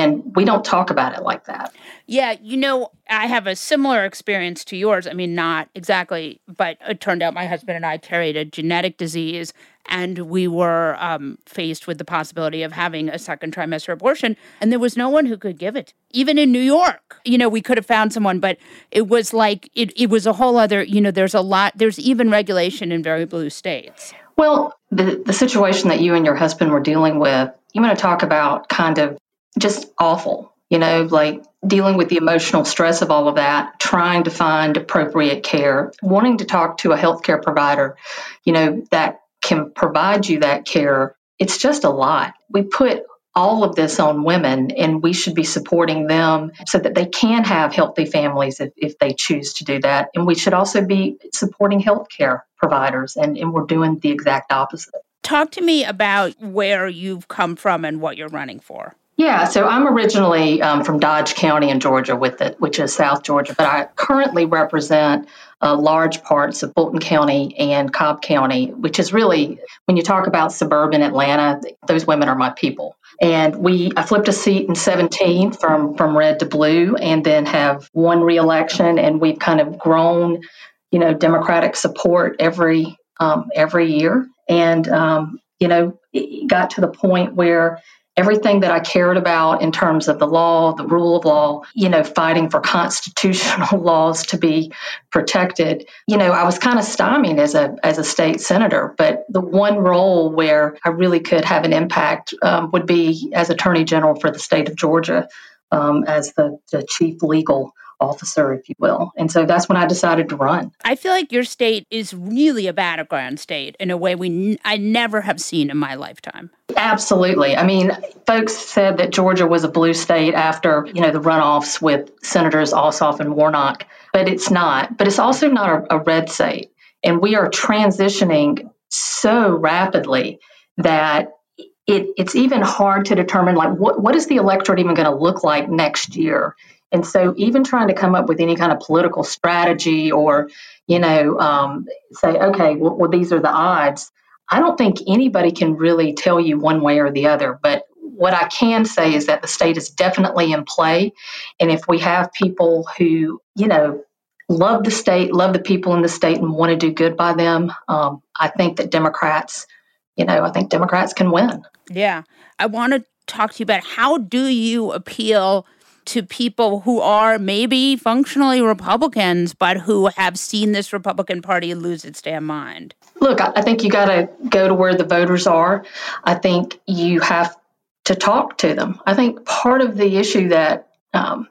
and we don't talk about it like that. Yeah you know i have a similar experience to yours. I mean not exactly but it turned out my husband and i carried a genetic disease and we were um, faced with the possibility of having a second trimester abortion and there was no one who could give it even in new york. You know we could have found someone but it was like it, it was a whole other you know there's a lot there's even regulation in very blue states. Well the, the situation that you and your husband were dealing with you want to talk about kind of just awful you know like dealing with the emotional stress of all of that, trying to find appropriate care, wanting to talk to a healthcare provider, you know, that can provide you that care, it's just a lot. We put all of this on women and we should be supporting them so that they can have healthy families if, if they choose to do that. And we should also be supporting healthcare providers and, and we're doing the exact opposite. Talk to me about where you've come from and what you're running for. Yeah, so I'm originally um, from Dodge County in Georgia, with it, which is South Georgia, but I currently represent uh, large parts of Fulton County and Cobb County, which is really when you talk about suburban Atlanta, those women are my people. And we, I flipped a seat in 17 from from red to blue, and then have won reelection, and we've kind of grown, you know, Democratic support every um, every year, and um, you know, it got to the point where everything that I cared about in terms of the law, the rule of law, you know, fighting for *laughs* constitutional laws to be protected. You know, I was kind of stymied as a as a state senator, but the one role where I really could have an impact um, would be as Attorney General for the state of Georgia, um, as the, the chief legal officer, if you will. And so that's when I decided to run. I feel like your state is really a battleground state in a way we n- I never have seen in my lifetime. Absolutely. I mean, folks said that Georgia was a blue state after, you know, the runoffs with Senators Ossoff and Warnock, but it's not. But it's also not a, a red state. And we are transitioning so rapidly that it, it's even hard to determine like what, what is the electorate even going to look like next year and so even trying to come up with any kind of political strategy or you know um, say okay well, well these are the odds i don't think anybody can really tell you one way or the other but what I can say is that the state is definitely in play. And if we have people who, you know, love the state, love the people in the state, and want to do good by them, um, I think that Democrats, you know, I think Democrats can win. Yeah. I want to talk to you about how do you appeal to people who are maybe functionally Republicans, but who have seen this Republican Party lose its damn mind? Look, I think you got to go to where the voters are. I think you have to talk to them. I think part of the issue that um,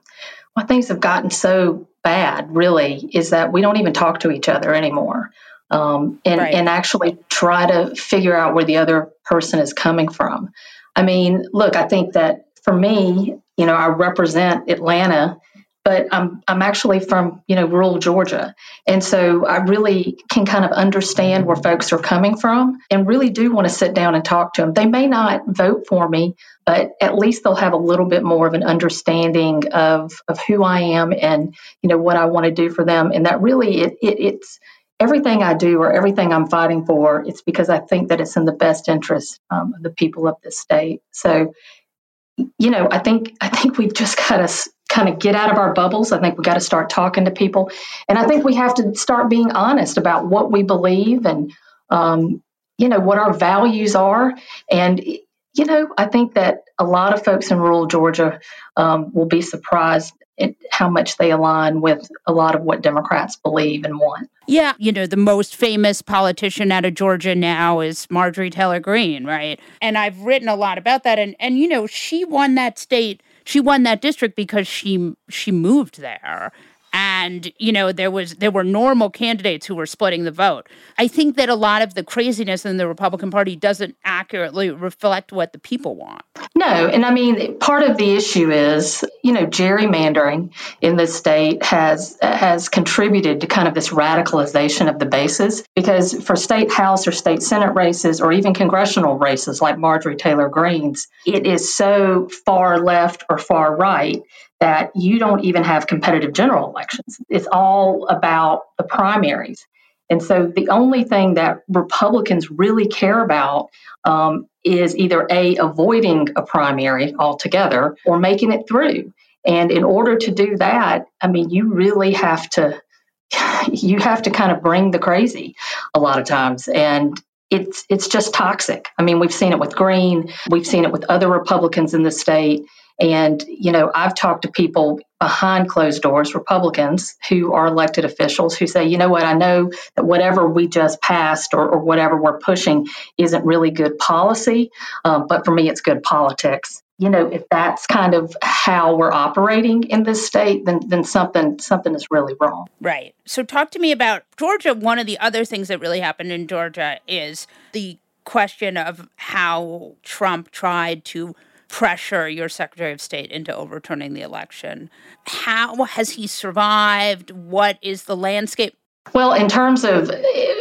why things have gotten so bad really is that we don't even talk to each other anymore. Um, and, right. and actually try to figure out where the other person is coming from. I mean, look, I think that for me, you know, I represent Atlanta but I'm I'm actually from you know rural Georgia, and so I really can kind of understand where folks are coming from, and really do want to sit down and talk to them. They may not vote for me, but at least they'll have a little bit more of an understanding of of who I am and you know what I want to do for them, and that really it, it it's everything I do or everything I'm fighting for. It's because I think that it's in the best interest um, of the people of this state. So you know, I think I think we've just got to kind of get out of our bubbles. I think we got to start talking to people, and I think we have to start being honest about what we believe and um, you know what our values are. And you know, I think that a lot of folks in rural Georgia um, will be surprised at how much they align with a lot of what Democrats believe and want. Yeah, you know, the most famous politician out of Georgia now is Marjorie Taylor Greene, right? And I've written a lot about that and and you know, she won that state she won that district because she she moved there and you know there was there were normal candidates who were splitting the vote. I think that a lot of the craziness in the republican party doesn't accurately reflect what the people want. No and i mean part of the issue is you know gerrymandering in the state has has contributed to kind of this radicalization of the bases. Because for state house or state senate races or even congressional races like marjorie taylor greene's it is so far left or far right that you don't even have competitive general elections. It's all about the primaries. And so the only thing that Republicans really care about um, is either A, avoiding a primary altogether or making it through. And in order to do that, I mean, you really have to. *laughs* You have to kind of bring the crazy a lot of times. And it's it's just toxic. I mean, we've seen it with Greene, we've seen it with other Republicans in the state. And, you know, I've talked to people behind closed doors, Republicans who are elected officials who say, you know what, I know that whatever we just passed or, or whatever we're pushing isn't really good policy, um, but for me, it's good politics. You know, if that's kind of how we're operating in this state, then then something something is really wrong. Right. So talk to me about Georgia. One of the other things that really happened in Georgia is the question of how Trump tried to pressure your Secretary of State into overturning the election. How has he survived? What is the landscape? Well, in terms of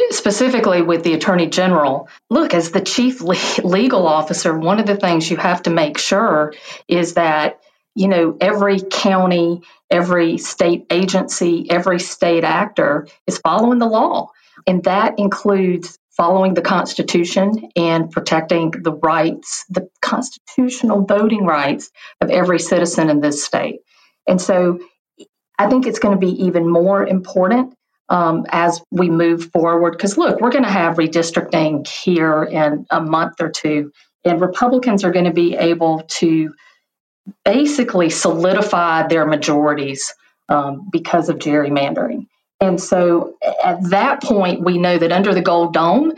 specifically with the Attorney General, look, as the chief legal officer, one of the things you have to make sure is that you know, every county, every state agency, every state actor is following the law. And that includes following the Constitution and protecting the rights, the constitutional voting rights of every citizen in this state. And so I think it's going to be even more important um, as we move forward. Because look, we're going to have redistricting here in a month or two, and Republicans are going to be able to basically solidify their majorities um, because of gerrymandering. And so at that point, we know that under the Gold Dome,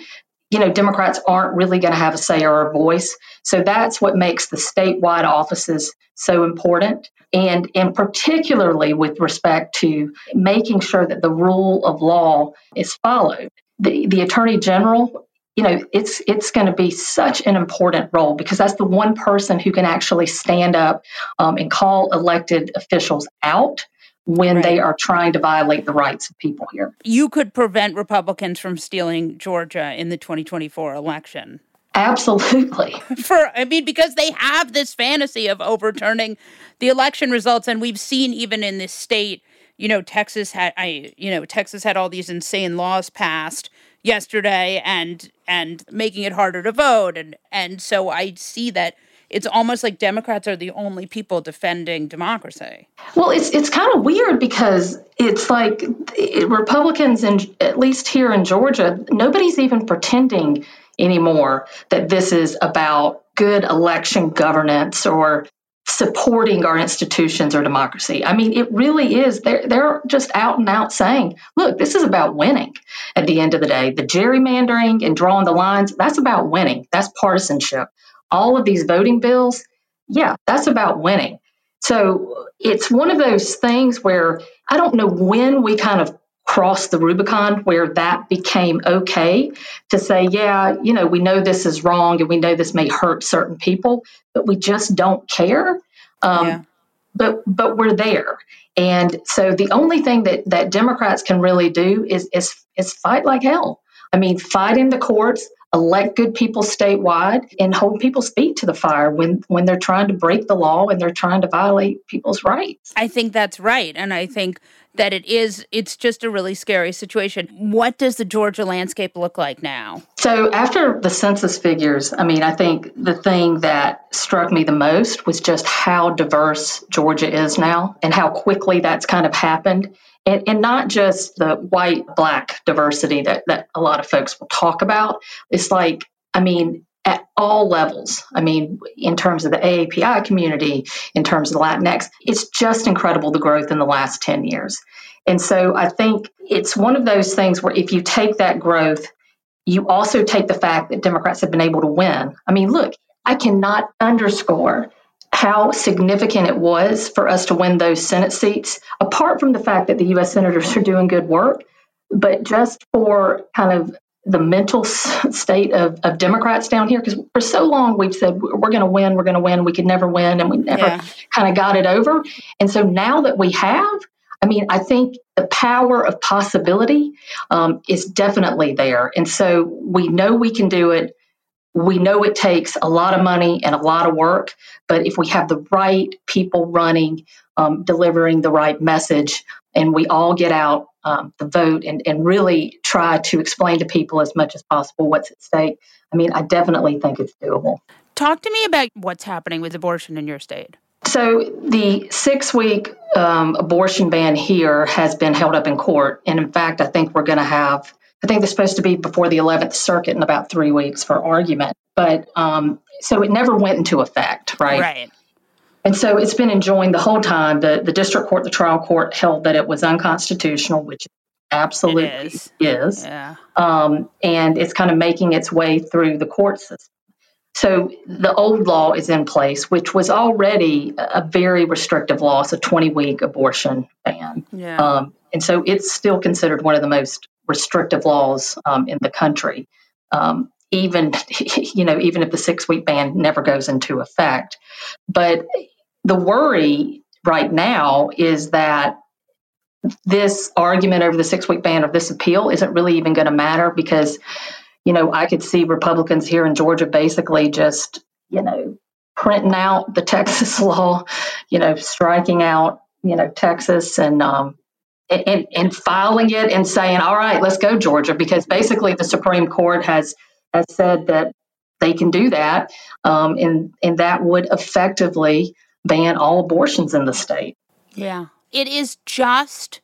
you know, Democrats aren't really going to have a say or a voice. So that's what makes the statewide offices so important. And, and particularly with respect to making sure that the rule of law is followed. The, the attorney general, you know, it's it's going to be such an important role because that's the one person who can actually stand up um, and call elected officials out when right. they are trying to violate the rights of people here. You could prevent Republicans from stealing Georgia in the 2024 election. Absolutely. *laughs* For I mean, because they have this fantasy of overturning the election results, and we've seen even in this state, you know, Texas had I you know, Texas had all these insane laws passed yesterday and and making it harder to vote and and so I see that it's almost like Democrats are the only people defending democracy. Well, it's it's kind of weird because it's like it, Republicans, and at least here in Georgia, nobody's even pretending anymore that this is about good election governance or supporting our institutions or democracy. I mean, it really is. They're, they're just out and out saying, look, this is about winning at the end of the day. The gerrymandering and drawing the lines, that's about winning. That's partisanship. All of these voting bills, yeah, that's about winning. So it's one of those things where I don't know when we kind of crossed the Rubicon where that became okay to say, yeah, you know, we know this is wrong and we know this may hurt certain people, but we just don't care. Um, yeah. But but we're there, and so the only thing that that Democrats can really do is is is fight like hell. I mean, fight in the courts, elect good people statewide and hold people's feet to the fire when when they're trying to break the law and they're trying to violate people's rights. I think that's right and I think that it is it's just a really scary situation. What does the Georgia landscape look like now? So after the census figures, I mean, I think the thing that struck me the most was just how diverse Georgia is now and how quickly that's kind of happened and, and not just the white black diversity that, that a lot of folks will talk about. It's like i mean at all levels. I mean in terms of the aapi community in terms of the latinx it's just incredible the growth in the last 10 years. And so i think it's one of those things where if you take that growth you also take the fact that democrats have been able to win. I mean look i cannot underscore how significant it was for us to win those Senate seats, apart from the fact that the U.S. senators are doing good work, but just for kind of the mental state of, of Democrats down here, because for so long we've said we're going to win, we're going to win, we could never win, and we never yeah. kind of got it over. And so now that we have, I mean, I think the power of possibility um, is definitely there. And so we know we can do it. We know it takes a lot of money and a lot of work, but if we have the right people running, um, delivering the right message, and we all get out um, the vote and, and really try to explain to people as much as possible what's at stake, I mean, I definitely think it's doable. Talk to me about what's happening with abortion in your state. So, the six week um, abortion ban here has been held up in court. And in fact, I think we're going to have I think they're supposed to be before the 11th Circuit in about three weeks for argument. But um, so it never went into effect, right? Right. And so it's been enjoined the whole time. The, the district court, the trial court held that it was unconstitutional, which absolutely it is. is. Yeah. Um, and it's kind of making its way through the court system. So the old law is in place, which was already a very restrictive law. It's a 20 week abortion ban. Yeah. Um, and so it's still considered one of the most restrictive laws um, in the country. Um, even *laughs* you know even if the six week ban never goes into effect, but the worry right now is that this argument over the six week ban or this appeal isn't really even going to matter because you know I could see Republicans here in Georgia basically just you know printing out the *laughs* Texas law, you know striking out you know Texas and um, and, and filing it and saying, all right, let's go, Georgia, because basically the Supreme Court has has said that they can do that, um, and and that would effectively ban all abortions in the state. Yeah, it is just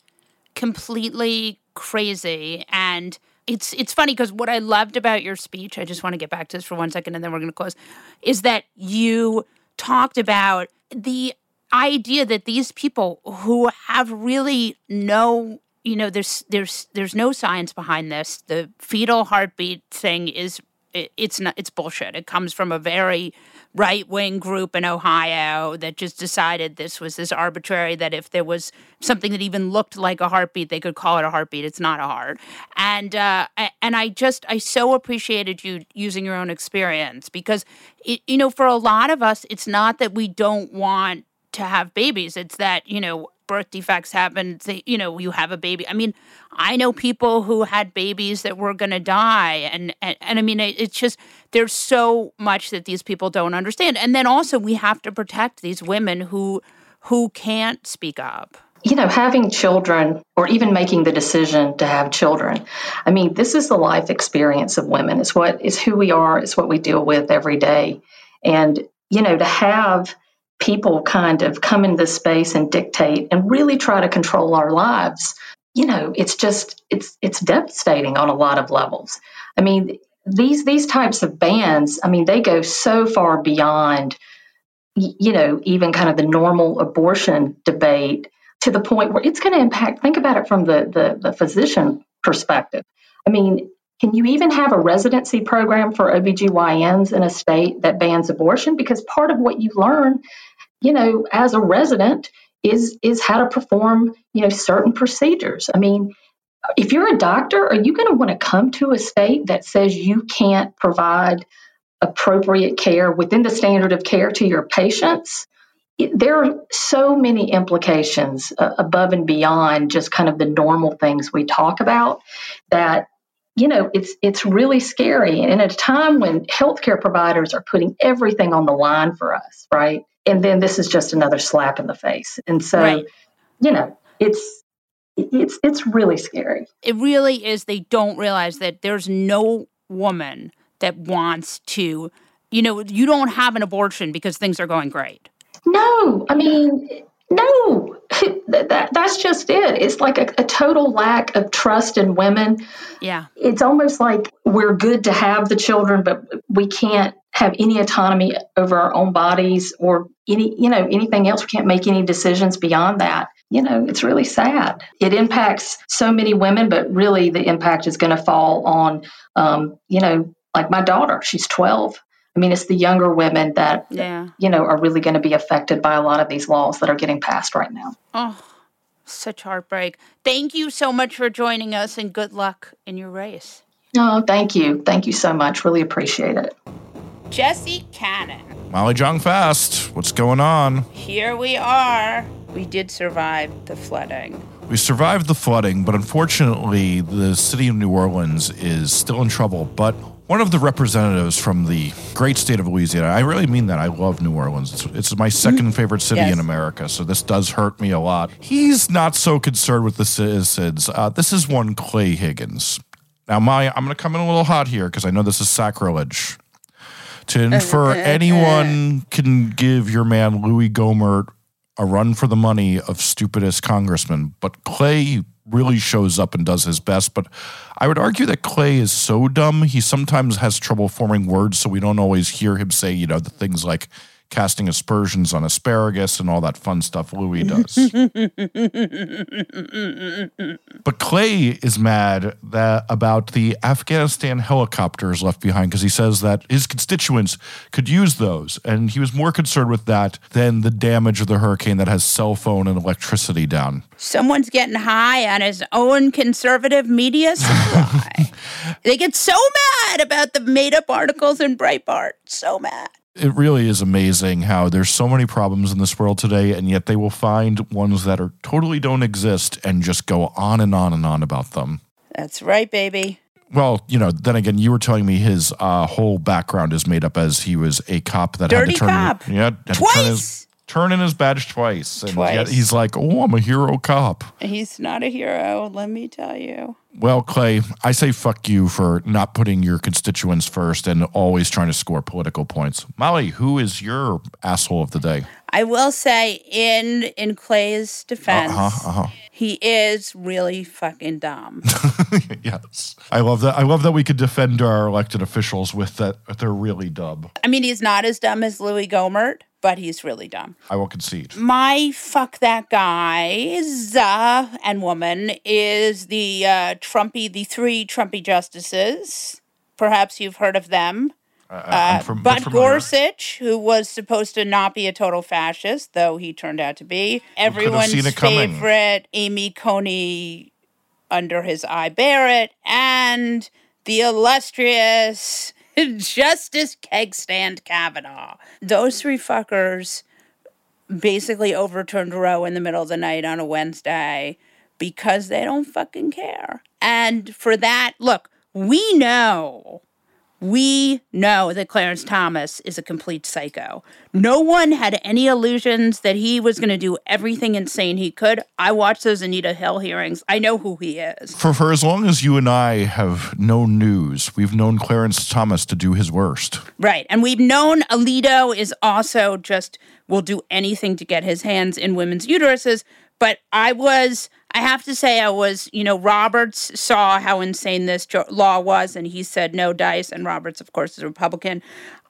completely crazy, and it's it's funny because what I loved about your speech, I just want to get back to this for one second, and then we're going to close, is that you talked about the idea that these people who have really no you know there's there's there's no science behind this. The fetal heartbeat thing is it, it's not it's bullshit. It comes from a very right wing group in Ohio that just decided this was this arbitrary that if there was something that even looked like a heartbeat they could call it a heartbeat. It's not a heart. And uh, and I just I so appreciated you using your own experience because it, you know for a lot of us it's not that we don't want to have babies. It's that, you know, birth defects happen. They, you know, you have a baby. I mean, I know people who had babies that were going to die, and, and and I mean, it, it's just there's so much that these people don't understand. And then also, we have to protect these women who who can't speak up you know, having children or even making the decision to have children. I mean, this is the life experience of women. It's what is who we are, it's what we deal with every day. And, you know, to have people kind of come into this space and dictate and really try to control our lives, you know, it's just it's it's devastating on a lot of levels. I mean, these these types of bans, I mean, they go so far beyond you know, even kind of the normal abortion debate to the point where it's going to impact think about it from the, the the physician perspective. I mean, can you even have a residency program for OBGYNs in a state that bans abortion? Because part of what you learn, you know, as a resident is is how to perform, you know, certain procedures. I mean, if you're a doctor, are you going to want to come to a state that says you can't provide appropriate care within the standard of care to your patients? There are so many implications uh, above and beyond just kind of the normal things we talk about that you know, it's it's really scary. And at a time when healthcare providers are putting everything on the line for us, right? And then this is just another slap in the face. And so, right. you know, it's it's it's really scary. It really is. They don't realize that there's no woman that wants to, you know, you don't have an abortion because things are going great. No, I mean, no, *laughs* that, that's just it. It's like a, a, total lack of trust in women. Yeah. It's almost like we're good to have the children, but we can't have any autonomy over our own bodies or any, you know, anything else. We can't make any decisions beyond that. You know, it's really sad. It impacts so many women, but really the impact is going to fall on, um, you know, like my daughter. She's 12 I mean, it's the younger women that, yeah. you know, are really going to be affected by a lot of these laws that are getting passed right now. Oh, such heartbreak. Thank you so much for joining us and good luck in your race. Oh, thank you. Thank you so much. Really appreciate it. Jesse Cannon. Molly Jong-Fast, what's going on? Here we are. We did survive the flooding. We survived the flooding, but unfortunately, the city of New Orleans is still in trouble. But one of the representatives from the great state of Louisiana. I really mean that. I love New Orleans. It's, it's my second mm-hmm. favorite city yes. in America, so this does hurt me a lot. He's not so concerned with the citizens. Uh, this is one Clay Higgins. Now, my I'm going to come in a little hot here because I know this is sacrilege. To infer anyone can give your man Louis Gohmert a run for the money of stupidest congressman, but Clay really shows up and does his best. But I would argue that Clay is so dumb, he sometimes has trouble forming words, so we don't always hear him say, you know, the things like casting aspersions on asparagus and all that fun stuff Louis does. *laughs* but Clay is mad that about the Afghanistan helicopters left behind because he says that his constituents could use those, and he was more concerned with that than the damage of the hurricane that has cell phone and electricity down. Someone's getting high on his own conservative media supply. *laughs* they get so mad about the made-up articles in Breitbart. So mad it really is amazing how there's so many problems in this world today, and yet they will find ones that are totally don't exist and just go on and on and on about them. That's right, baby. Well, you know, then again, you were telling me his uh, whole background is made up as he was a cop that Dirty had to turn, cop. yeah, twice turn in his badge twice. And twice. yet he's like, oh, I'm a hero cop. He's not a hero, let me tell you. Well, Clay, I say fuck you for not putting your constituents first and always trying to score political points. Molly, who is your asshole of the day? I will say, in in Clay's defense, uh-huh, uh-huh. he is really fucking dumb. *laughs* yes, I love that. I love that we could defend our elected officials with that. They're really dumb. I mean, he's not as dumb as Louis Gohmert, but he's really dumb. I will concede. My fuck that guy uh, and woman is the uh, Trumpy, the three Trumpy justices. Perhaps you've heard of them. Uh, uh from, but Gorsuch, who was supposed to not be a total fascist, though he turned out to be, everyone's favorite Amy Coney under his eye Barrett, and the illustrious *laughs* Justice Kegstand Kavanaugh. Those three fuckers basically overturned Roe in the middle of the night on a Wednesday because they don't fucking care. And for that, look, we know we know that Clarence Thomas is a complete psycho. No one had any illusions that he was going to do everything insane he could. I watched those Anita Hill hearings. I know who he is. For, for as long as you and I have known news, we've known Clarence Thomas to do his worst. Right. And we've known Alito is also just will do anything to get his hands in women's uteruses. But I was I have to say, I was, you know, Roberts saw how insane this law was, and he said no dice. And Roberts, of course, is a Republican.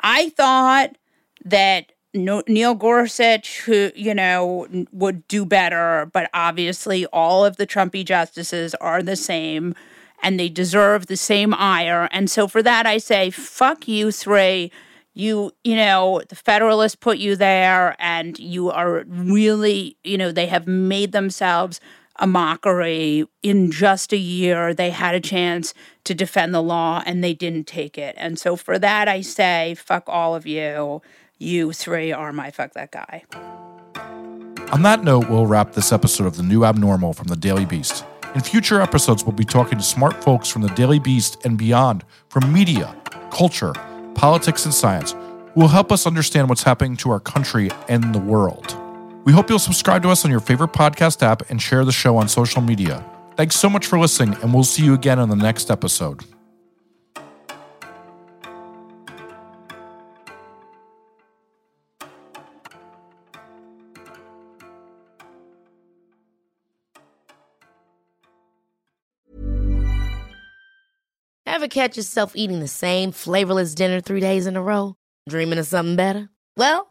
I thought that Neil Gorsuch, who you know, would do better, but obviously, all of the Trumpy justices are the same, and they deserve the same ire. And so, for that, I say, fuck you three. You, you know, the Federalists put you there, and you are really, you know, they have made themselves a mockery. In just a year, they had a chance to defend the law and they didn't take it. And so for that, I say, fuck all of you. You three are my fuck that guy. On that note, we'll wrap this episode of The New Abnormal from the Daily Beast. In future episodes, we'll be talking to smart folks from the Daily Beast and beyond from media, culture, politics, and science who will help us understand what's happening to our country and the world. We hope you'll subscribe to us on your favorite podcast app and share the show on social media. Thanks so much for listening, and we'll see you again on the next episode. Ever catch yourself eating the same flavorless dinner three days in a row? Dreaming of something better? Well,